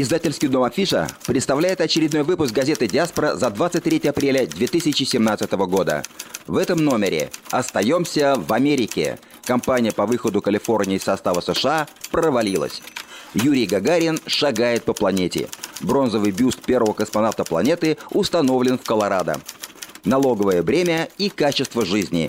Издательский дом Афиша представляет очередной выпуск газеты «Диаспора» за 23 апреля 2017 года. В этом номере «Остаемся в Америке». Компания по выходу Калифорнии из состава США провалилась. Юрий Гагарин шагает по планете. Бронзовый бюст первого космонавта планеты установлен в Колорадо. Налоговое бремя и качество жизни.